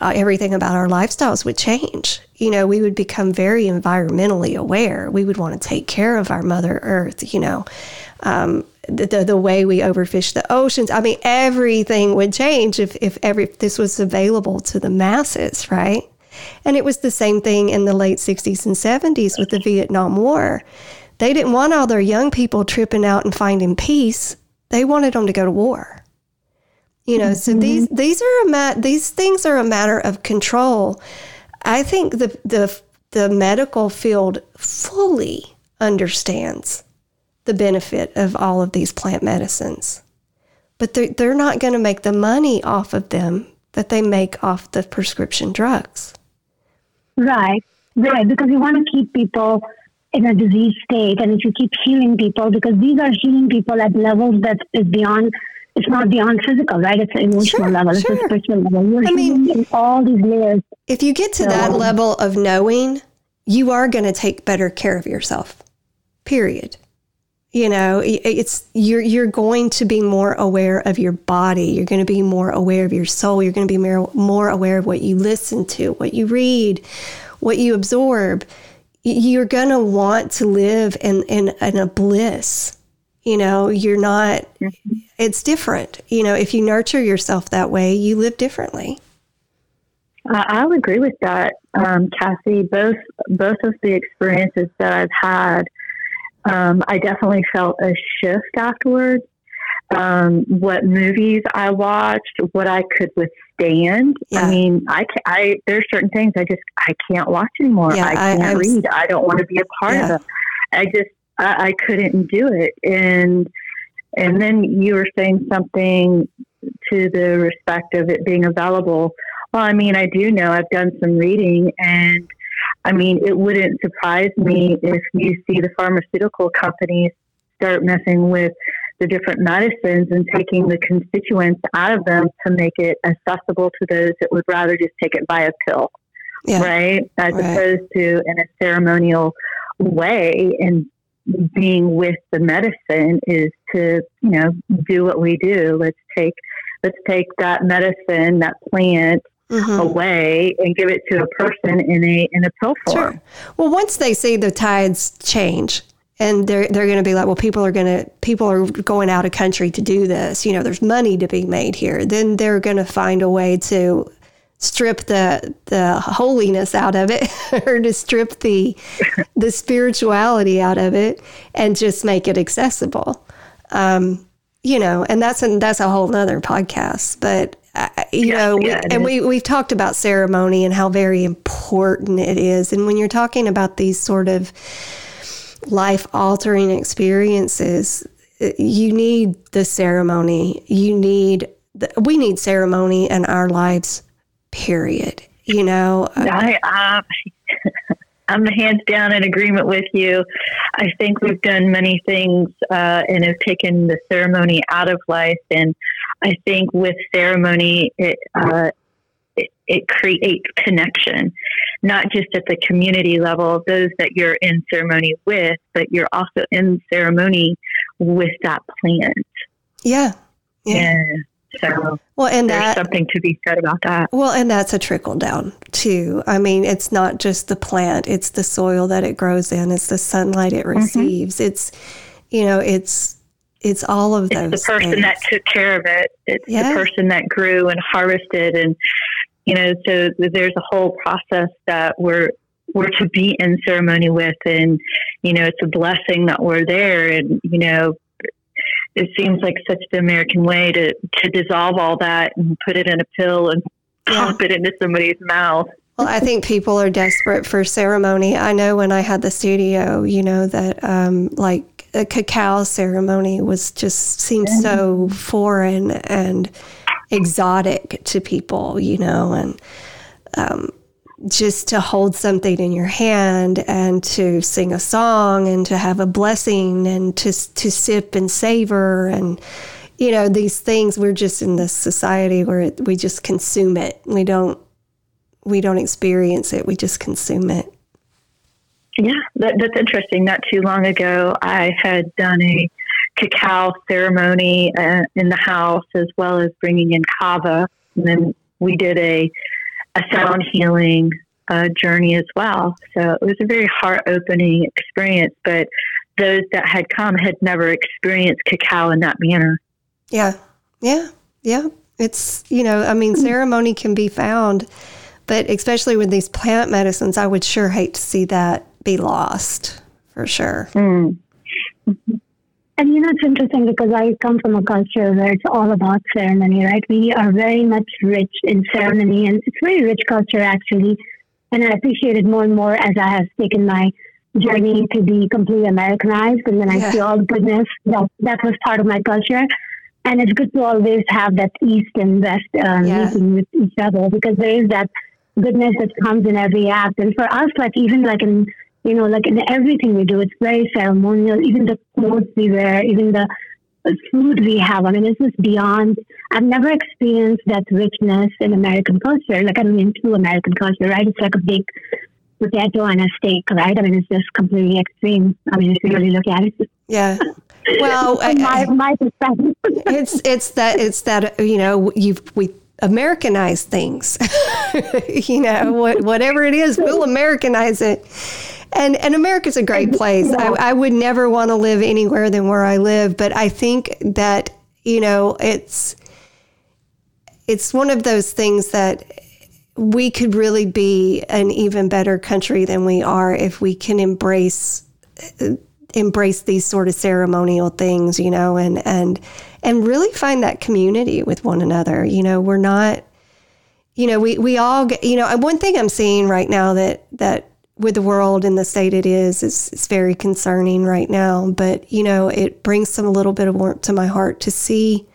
uh, everything about our lifestyles would change. You know, we would become very environmentally aware. We would want to take care of our Mother Earth, you know. Um, the, the, the, way we overfish the oceans. I mean, everything would change if, if every if this was available to the masses, right? And it was the same thing in the late 60s and 70s with the Vietnam War. They didn't want all their young people tripping out and finding peace. They wanted them to go to war. You know, mm-hmm. so these these are a ma- these things are a matter of control. I think the the the medical field fully understands the benefit of all of these plant medicines, but they're, they're not going to make the money off of them that they make off the prescription drugs. Right, right, because you want to keep people in a disease state, and if you keep healing people, because these are healing people at levels that is beyond it's not beyond physical, right? It's an emotional sure, level, it's sure. a spiritual level. You're I mean, in all these layers. If you get to so, that level of knowing, you are going to take better care of yourself. Period. You know, it's you're you're going to be more aware of your body. You're going to be more aware of your soul. You're going to be more, more aware of what you listen to, what you read, what you absorb. You're going to want to live in, in, in a bliss you know, you're not, mm-hmm. it's different. You know, if you nurture yourself that way, you live differently. Uh, I'll agree with that, um, Cassie. Both both of the experiences that I've had, um, I definitely felt a shift afterwards. Um, what movies I watched, what I could withstand. Yeah. I mean, I, can, I there's certain things I just I can't watch anymore. Yeah, I can't I, read. I don't want to be a part yeah. of it. I just I, I couldn't do it. And and then you were saying something to the respect of it being available. Well, I mean, I do know I've done some reading, and I mean, it wouldn't surprise me if you see the pharmaceutical companies start messing with the different medicines and taking the constituents out of them to make it accessible to those that would rather just take it by a pill, yeah. right? As right. opposed to in a ceremonial way and being with the medicine is to you know do what we do let's take let's take that medicine that plant mm-hmm. away and give it to a person in a in a pill form sure. well once they see the tides change and they're they're going to be like well people are going to people are going out of country to do this you know there's money to be made here then they're going to find a way to strip the the holiness out of it or to strip the the spirituality out of it and just make it accessible. Um, you know and that's a, that's a whole nother podcast but uh, you yeah, know yeah, and we we've talked about ceremony and how very important it is. And when you're talking about these sort of life altering experiences you need the ceremony. You need the, we need ceremony in our lives period. You know, I, uh, I'm hands down in agreement with you. I think we've done many things uh, and have taken the ceremony out of life. And I think with ceremony, it, uh, it, it, creates connection, not just at the community level, those that you're in ceremony with, but you're also in ceremony with that plant. Yeah. Yeah. So well, and there's that, something to be said about that. Well, and that's a trickle down too. I mean, it's not just the plant; it's the soil that it grows in, it's the sunlight it mm-hmm. receives. Mm-hmm. It's you know, it's it's all of those. It's the person things. that took care of it. It's yeah. the person that grew and harvested, and you know, so there's a whole process that we're we're to be in ceremony with, and you know, it's a blessing that we're there, and you know, it seems like such the American way to to dissolve all that and put it in a pill and pop it into somebody's mouth. Well, I think people are desperate for ceremony. I know when I had the studio, you know, that um, like a cacao ceremony was just seemed so foreign and exotic to people, you know, and um, just to hold something in your hand and to sing a song and to have a blessing and to to sip and savor and you know these things we're just in this society where we just consume it. We don't we don't experience it. We just consume it. Yeah that, that's interesting. Not too long ago i had done a cacao ceremony uh, in the house as well as bringing in kava. And then we did a a sound healing uh, journey as well. So it was a very heart opening experience, but those that had come had never experienced cacao in that manner. Yeah, yeah, yeah. It's, you know, I mean, ceremony can be found, but especially with these plant medicines, I would sure hate to see that be lost for sure. Mm. And you know, it's interesting because I come from a culture where it's all about ceremony, right? We are very much rich in ceremony, and it's a very rich culture actually. And I appreciate it more and more as I have taken my journey to be completely Americanized, and then I yeah. see all the goodness that that was part of my culture. And it's good to always have that East and West um, yeah. meeting with each other because there is that goodness that comes in every act. And for us, like even like in you know, like in everything we do, it's very ceremonial. Even the clothes we wear, even the uh, food we have. I mean, it's just beyond. I've never experienced that richness in American culture. Like I mean, into American culture, right? It's like a big potato and a steak, right? I mean, it's just completely extreme. I mean, if you really look at it. Yeah. Well, my, my perspective. it's it's that it's that you know you've we Americanize things. you know, what, whatever it is, we'll Americanize it and and America's a great place. I, I would never want to live anywhere than where I live, but I think that you know it's it's one of those things that we could really be an even better country than we are if we can embrace embrace these sort of ceremonial things, you know, and and and really find that community with one another. You know, we're not you know, we, we all get, you know, one thing I'm seeing right now that, that with the world in the state it is, it's, it's very concerning right now. But, you know, it brings some a little bit of warmth to my heart to see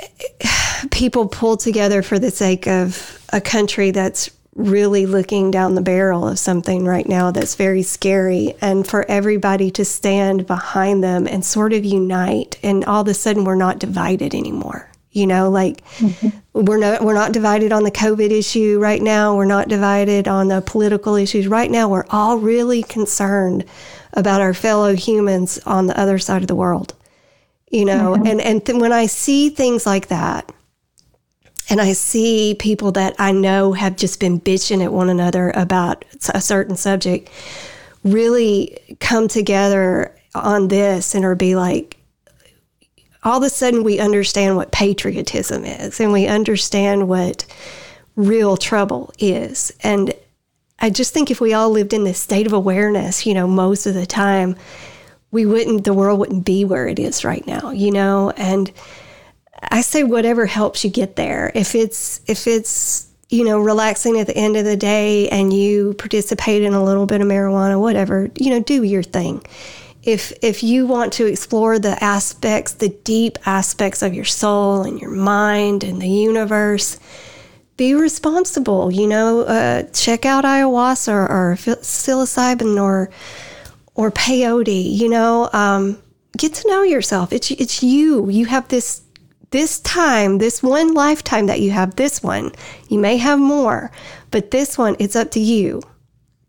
people pull together for the sake of a country that's really looking down the barrel of something right now that's very scary and for everybody to stand behind them and sort of unite and all of a sudden we're not divided anymore you know, like mm-hmm. we're not we're not divided on the COVID issue right now. We're not divided on the political issues right now. We're all really concerned about our fellow humans on the other side of the world. You know, mm-hmm. and and th- when I see things like that, and I see people that I know have just been bitching at one another about a certain subject, really come together on this and or be like, all of a sudden we understand what patriotism is and we understand what real trouble is. And I just think if we all lived in this state of awareness, you know, most of the time, we wouldn't, the world wouldn't be where it is right now, you know? And I say whatever helps you get there. If it's, if it's, you know, relaxing at the end of the day and you participate in a little bit of marijuana, whatever, you know, do your thing if if you want to explore the aspects, the deep aspects of your soul and your mind and the universe, be responsible. You know, uh, check out ayahuasca or, or, psilocybin or or peyote. You know, um, get to know yourself. It's it's you. You have this this time, this one lifetime that you have. This one, you may have more, but this one, it's up to you,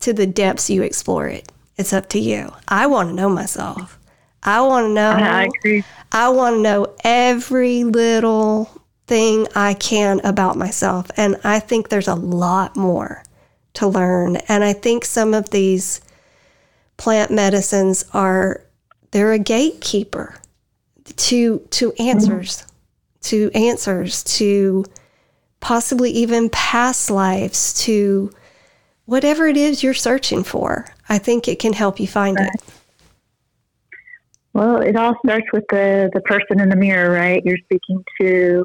to the depths you explore it. It's up to you. I want to know myself. I want to know. I agree. I want to know every little thing I can about myself. And I think there's a lot more to learn. And I think some of these plant medicines are they're a gatekeeper to to answers, mm-hmm. to answers, to possibly even past lives, to whatever it is you're searching for. I think it can help you find it. Well, it all starts with the the person in the mirror, right? You're speaking to,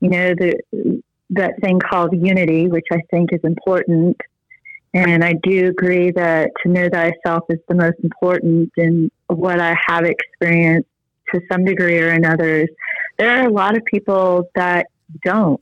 you know, the that thing called unity, which I think is important. And I do agree that to know thyself is the most important in what I have experienced to some degree or another. There are a lot of people that don't.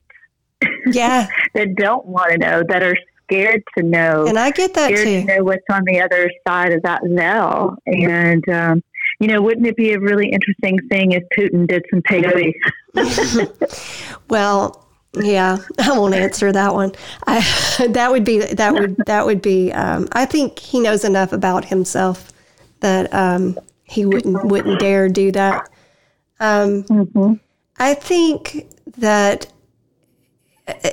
Yeah. that don't want to know, that are scared to know. And I get that scared too. to know what's on the other side of that veil. And, um, you know, wouldn't it be a really interesting thing if Putin did some peyote? well, yeah, I won't answer that one. I, that would be that would that would be. Um, I think he knows enough about himself that um, he wouldn't wouldn't dare do that. Um, mm-hmm. I think that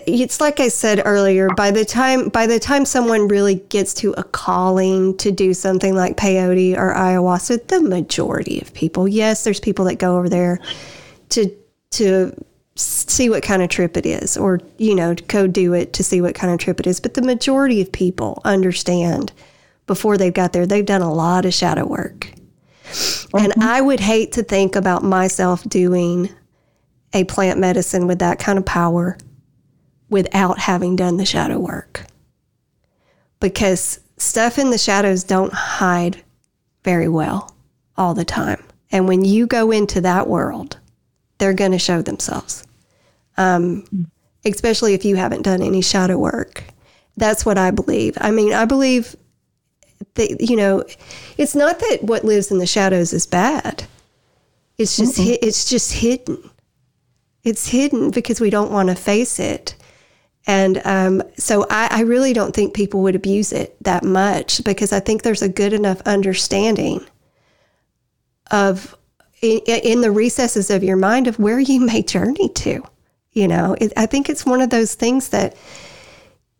it's like I said earlier. By the time by the time someone really gets to a calling to do something like peyote or ayahuasca, the majority of people, yes, there's people that go over there to to see what kind of trip it is, or you know, to go do it to see what kind of trip it is. But the majority of people understand before they've got there. They've done a lot of shadow work, mm-hmm. and I would hate to think about myself doing a plant medicine with that kind of power without having done the shadow work. Because stuff in the shadows don't hide very well all the time. And when you go into that world, they're going to show themselves, um, especially if you haven't done any shadow work. That's what I believe. I mean, I believe that, you know, it's not that what lives in the shadows is bad. It's just, mm-hmm. it's just hidden. It's hidden because we don't want to face it. And um, so I, I, really don't think people would abuse it that much because I think there's a good enough understanding of in, in the recesses of your mind of where you may journey to. You know, it, I think it's one of those things that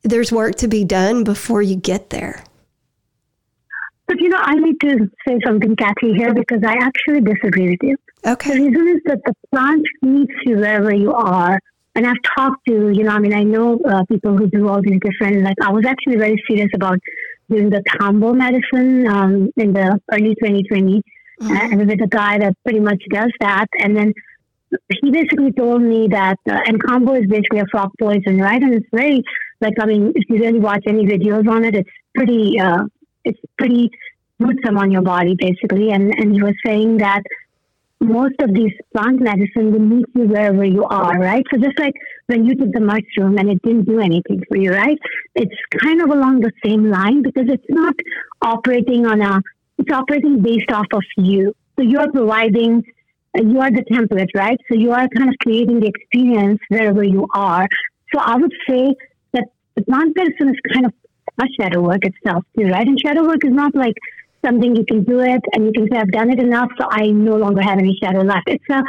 there's work to be done before you get there. But you know, I need to say something, Kathy, here because I actually disagree with you. Okay. The reason is that the plant meets you wherever you are and I've talked to, you know, I mean, I know uh, people who do all these different, like, I was actually very serious about doing the Kambo medicine um, in the early 2020. Mm-hmm. Uh, and with a guy that pretty much does that. And then he basically told me that, uh, and Kambo is basically a frog poison, right? And it's very, like, I mean, if you really watch any videos on it, it's pretty, uh, it's pretty gruesome on your body, basically. And, and he was saying that most of these plant medicine will meet you wherever you are, right? So just like when you took the mushroom and it didn't do anything for you, right? It's kind of along the same line because it's not operating on a, it's operating based off of you. So you are providing, you are the template, right? So you are kind of creating the experience wherever you are. So I would say that the plant medicine is kind of a shadow work itself too, right? And shadow work is not like something you can do it and you can say I've done it enough, so I no longer have any shadow left. It's a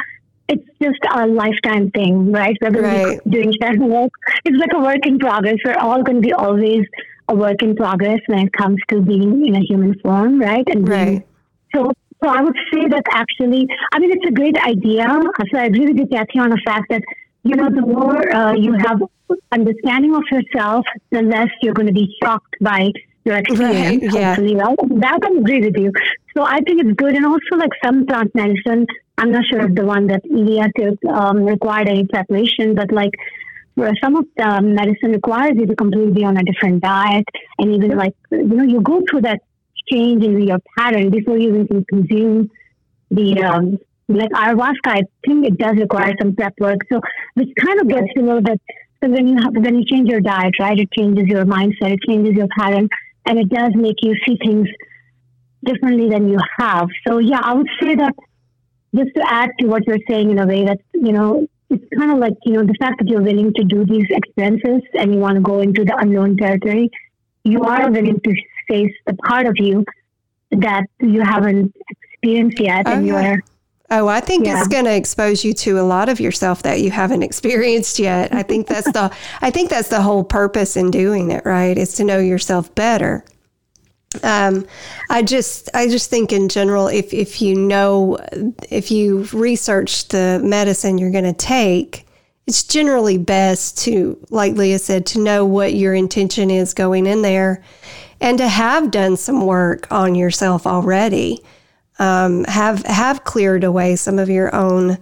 it's just a lifetime thing, right? Whether right. doing shadow work, it's like a work in progress. We're all going to be always a work in progress when it comes to being in a human form, right? And right. Being, so, so I would say that actually, I mean, it's a great idea. So I agree with you, Kathy, on the fact that you know, the more uh, you have understanding of yourself, the less you're going to be shocked by your experience. Right, yeah. right? That I agree with you. So I think it's good. And also, like some plant medicine, I'm not sure if the one that Leah took um, required any preparation, but like where some of the medicine requires you to completely be on a different diet. And even like, you know, you go through that change in your pattern before you even can consume the, um, like ayahuasca, I think it does require some prep work. So, which kind of gets a little bit, so when you have, when you change your diet, right, it changes your mindset, it changes your pattern and it does make you see things differently than you have. So yeah, I would say that just to add to what you're saying in a way that, you know, it's kind of like, you know, the fact that you're willing to do these expenses and you want to go into the unknown territory, you are willing to face the part of you that you haven't experienced yet oh, and uh-huh. you're Oh, I think yeah. it's going to expose you to a lot of yourself that you haven't experienced yet. I think that's the I think that's the whole purpose in doing it, right? Is to know yourself better. Um, I just I just think in general, if if you know if you research the medicine you're going to take, it's generally best to, like Leah said, to know what your intention is going in there and to have done some work on yourself already. Um, have have cleared away some of your own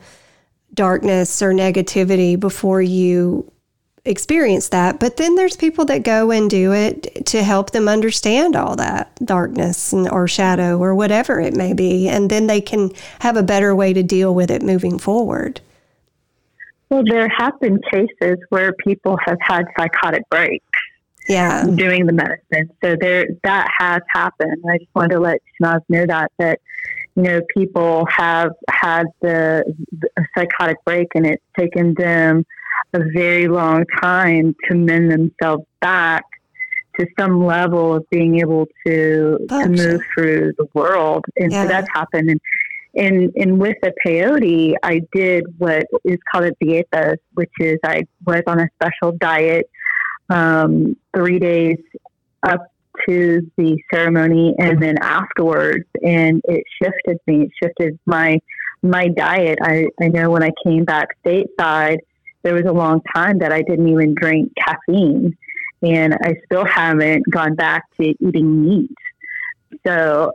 darkness or negativity before you experience that. But then there's people that go and do it to help them understand all that darkness and, or shadow or whatever it may be. And then they can have a better way to deal with it moving forward. Well, there have been cases where people have had psychotic breaks. Yeah. Doing the medicine. So there that has happened. I just wanted to let Shanaz know that that you know, people have had the, the psychotic break and it's taken them a very long time to mend themselves back to some level of being able to to move through the world. And yeah. so that's happened. And and and with the peyote, I did what is called a dieta, which is I was on a special diet um, three days up to the ceremony and then afterwards, and it shifted me. It shifted my my diet. I, I know when I came back stateside, there was a long time that I didn't even drink caffeine, and I still haven't gone back to eating meat. So,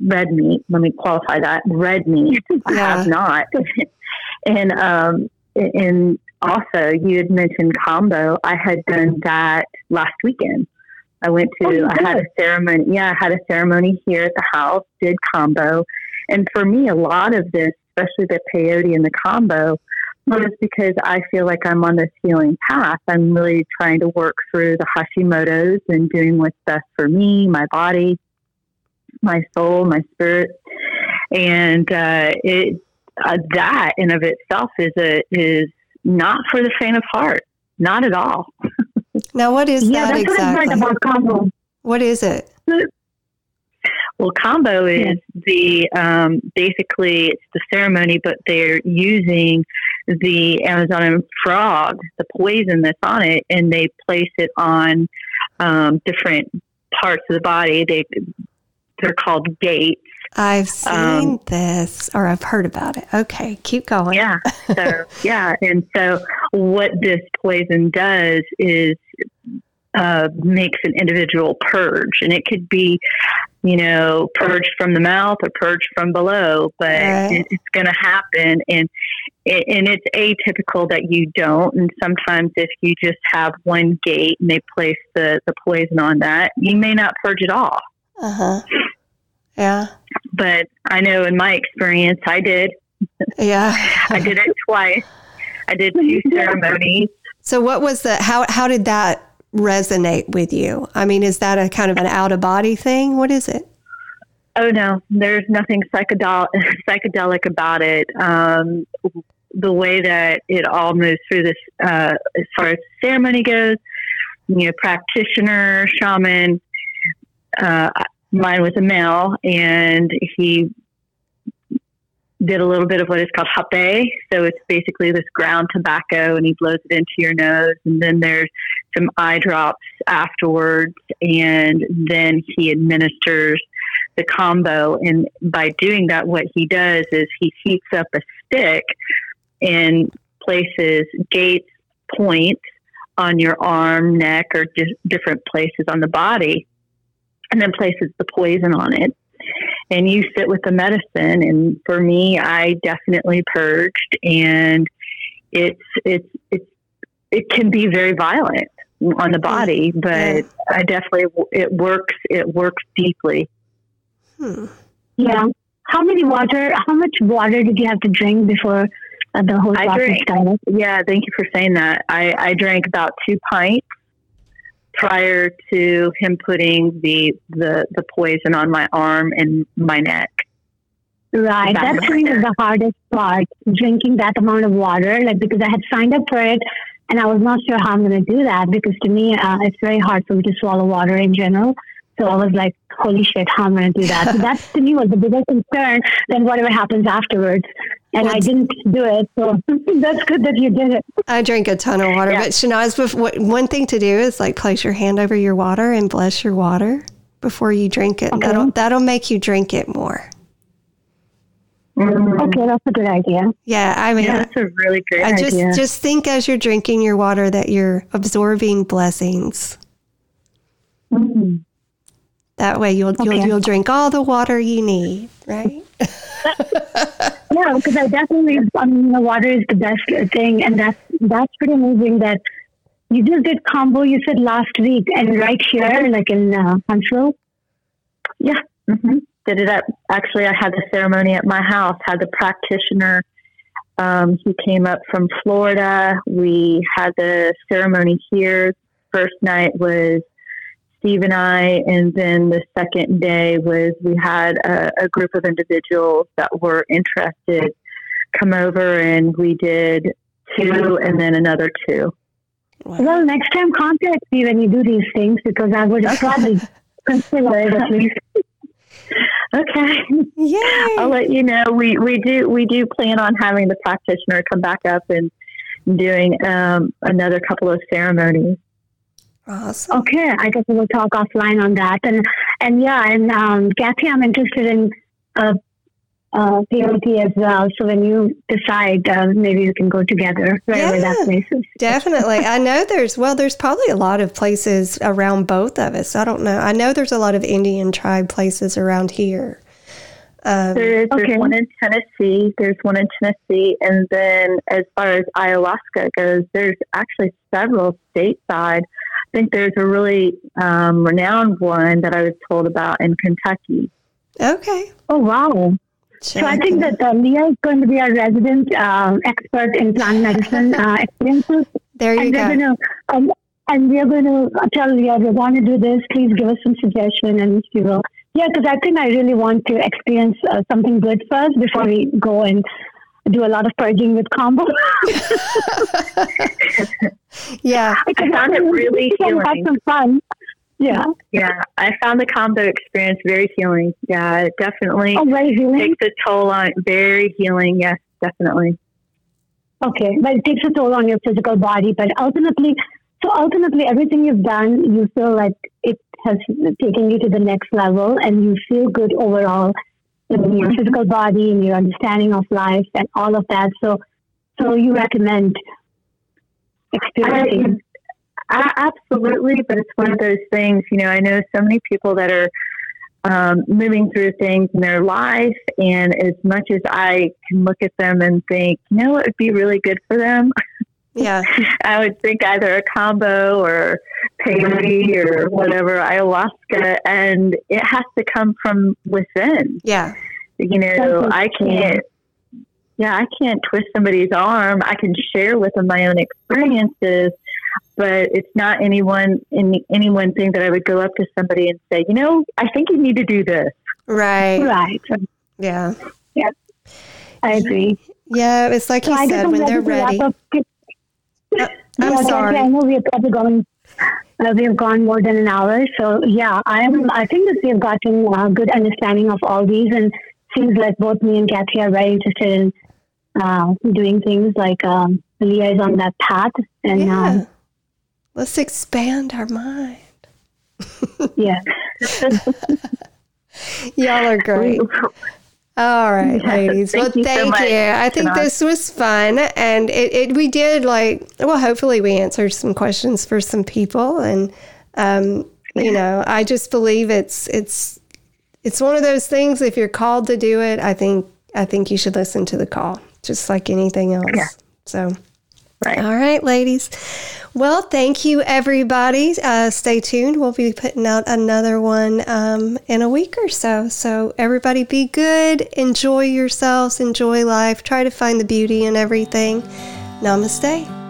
red meat. Let me qualify that. Red meat. Yeah. I have not. and um, and also, you had mentioned Kambo I had done that last weekend. I went to, oh, I had a ceremony. Yeah, I had a ceremony here at the house, did Kambo. And for me, a lot of this, especially the peyote and the kambo, was because I feel like I'm on this healing path. I'm really trying to work through the Hashimoto's and doing what's best for me, my body, my soul, my spirit. And uh, it, uh, that in of itself is a is not for the faint of heart, not at all. Now, what is yeah, that exactly? What, about kambo. what is it? Well, Kambo is the um, basically it's the ceremony, but they're using the Amazonian frog, the poison that's on it, and they place it on um, different parts of the body. They they're called gates. I've seen um, this, or I've heard about it. Okay, keep going. Yeah. So yeah, and so what this poison does is uh, makes an individual purge, and it could be, you know, purged from the mouth or purged from below, but right. it, it's going to happen, and and it's atypical that you don't. And sometimes, if you just have one gate and they place the the poison on that, you may not purge it off. Uh huh. Yeah. But I know in my experience, I did. Yeah. I did it twice. I did two ceremonies. So what was the how how did that resonate with you? I mean, is that a kind of an out of body thing? What is it? Oh no, there's nothing psychedelic psychedelic about it. Um, the way that it all moves through this, uh, as far as ceremony goes, you know, practitioner, shaman. Uh, mine was a male, and he did a little bit of what is called hape. So it's basically this ground tobacco, and he blows it into your nose. And then there's some eye drops afterwards, and then he administers the Kambo. And by doing that, what he does is he heats up a stick and places gates points on your arm, neck, or di- different places on the body, and then places the poison on it and you sit with the medicine. And for me, I definitely purged, and it's it's it's it can be very violent on the body, but yeah. I definitely it works. It works deeply. Hmm. Yeah. How many water? How much water did you have to drink before uh, the whole process drank, started? Yeah, thank you for saying that. I, I drank about two pints prior to him putting the the, the poison on my arm and my neck. Right, that's really the hardest part. Drinking that amount of water, like because I had signed up for it, and I was not sure how I'm going to do that because to me, uh, it's very hard for me to swallow water in general. So I was like, holy shit, how am I going to do that? So that to me was the bigger concern than whatever happens afterwards. And I didn't do it. So that's good that you did it. I drink a ton of water. Yeah. But Shanaz, one thing to do is like place your hand over your water and bless your water before you drink it. Okay. That'll, that'll make you drink it more. Mm-hmm. Okay, that's a good idea. Yeah, I mean, yeah, that's a really great I just idea. just think as you're drinking your water that you're absorbing blessings. Mm-hmm. That way, you'll okay. you'll you'll drink all the water you need, right? yeah, because I definitely, I mean, the water is the best thing, and that's that's pretty amazing that you just did Kambo. You said last week, and right here, like in uh, Huntsville. Yeah. Mm-hmm. Did it at actually? I had the ceremony at my house. Had the practitioner. Um, he came up from Florida. We had the ceremony here. First night was Steve and I, and then the second day was we had a, a group of individuals that were interested come over, and we did two, and then another two. Well, next time contact me when you do these things because I would probably consider it at least. Okay. Yeah. I'll let you know. We we do we do plan on having the practitioner come back up and doing um, another couple of ceremonies. Awesome. Okay, I guess we'll talk offline on that. And and yeah, and um, Kathy, I'm interested in uh, uh, PLT as well. So when you decide, uh, maybe you can go together wherever yeah, that place is. Definitely. I know there's, well, there's probably a lot of places around both of us. I don't know. I know there's a lot of Indian tribe places around here. Um, there is. There's okay. one in Tennessee. There's one in Tennessee. And then as far as ayahuasca goes, there's actually several stateside. I think there's a really um, renowned one that I was told about in Kentucky. Okay. Oh, wow. So I think that uh, Leah is going to be our resident uh, expert in plant medicine uh, experiences. There you and go. Gonna, um, and we are going to tell Leah we want to do this. Please give us some suggestion, and she will. Yeah, because I think I really want to experience uh, something good first before we go and do a lot of purging with Kambo. yeah, I found it really healing. Have some fun. Yeah. Yeah. I found the Kambo experience very healing. Yeah, it definitely oh, very healing. takes a toll on very healing, yes, definitely. Okay. But it takes a toll on your physical body, but ultimately so ultimately everything you've done, you feel like it has taken you to the next level and you feel good overall in your physical body and your understanding of life and all of that. So so you recommend experiencing absolutely, but it's one of those things. You know, I know so many people that are um, moving through things in their life, and as much as I can look at them and think, you know, it would be really good for them. Yeah, I would think either a Kambo or peyote or whatever ayahuasca, and it has to come from within. Yeah, you know, I can't. Yeah, I can't twist somebody's arm. I can share with them my own experiences, but it's not anyone in any one thing that I would go up to somebody and say, you know, I think you need to do this. Right. Right. Yeah. Yeah. I agree. Yeah, it's like so you said when they're ready. Uh, I'm yeah, sorry. I know we have probably gone. Uh, we have gone more than an hour, so yeah, I'm. I think that we have gotten a good understanding of all these, and seems like both me and Kathy are very interested in uh, doing things like um, Leah is on that path, and yeah. um, Let's expand our mind. yeah. Y'all are great. All right, ladies. Thank well, you thank so you. I think this was fun, and it, it, we did like well. Hopefully, we answered some questions for some people, and um, you know, I just believe it's it's it's one of those things. If you're called to do it, I think I think you should listen to the call, just like anything else. Yeah. So, right. All right, ladies. Well, thank you, everybody. Uh, stay tuned. We'll be putting out another one um, in a week or so. So, everybody be good. Enjoy yourselves. Enjoy life. Try to find the beauty in everything. Namaste.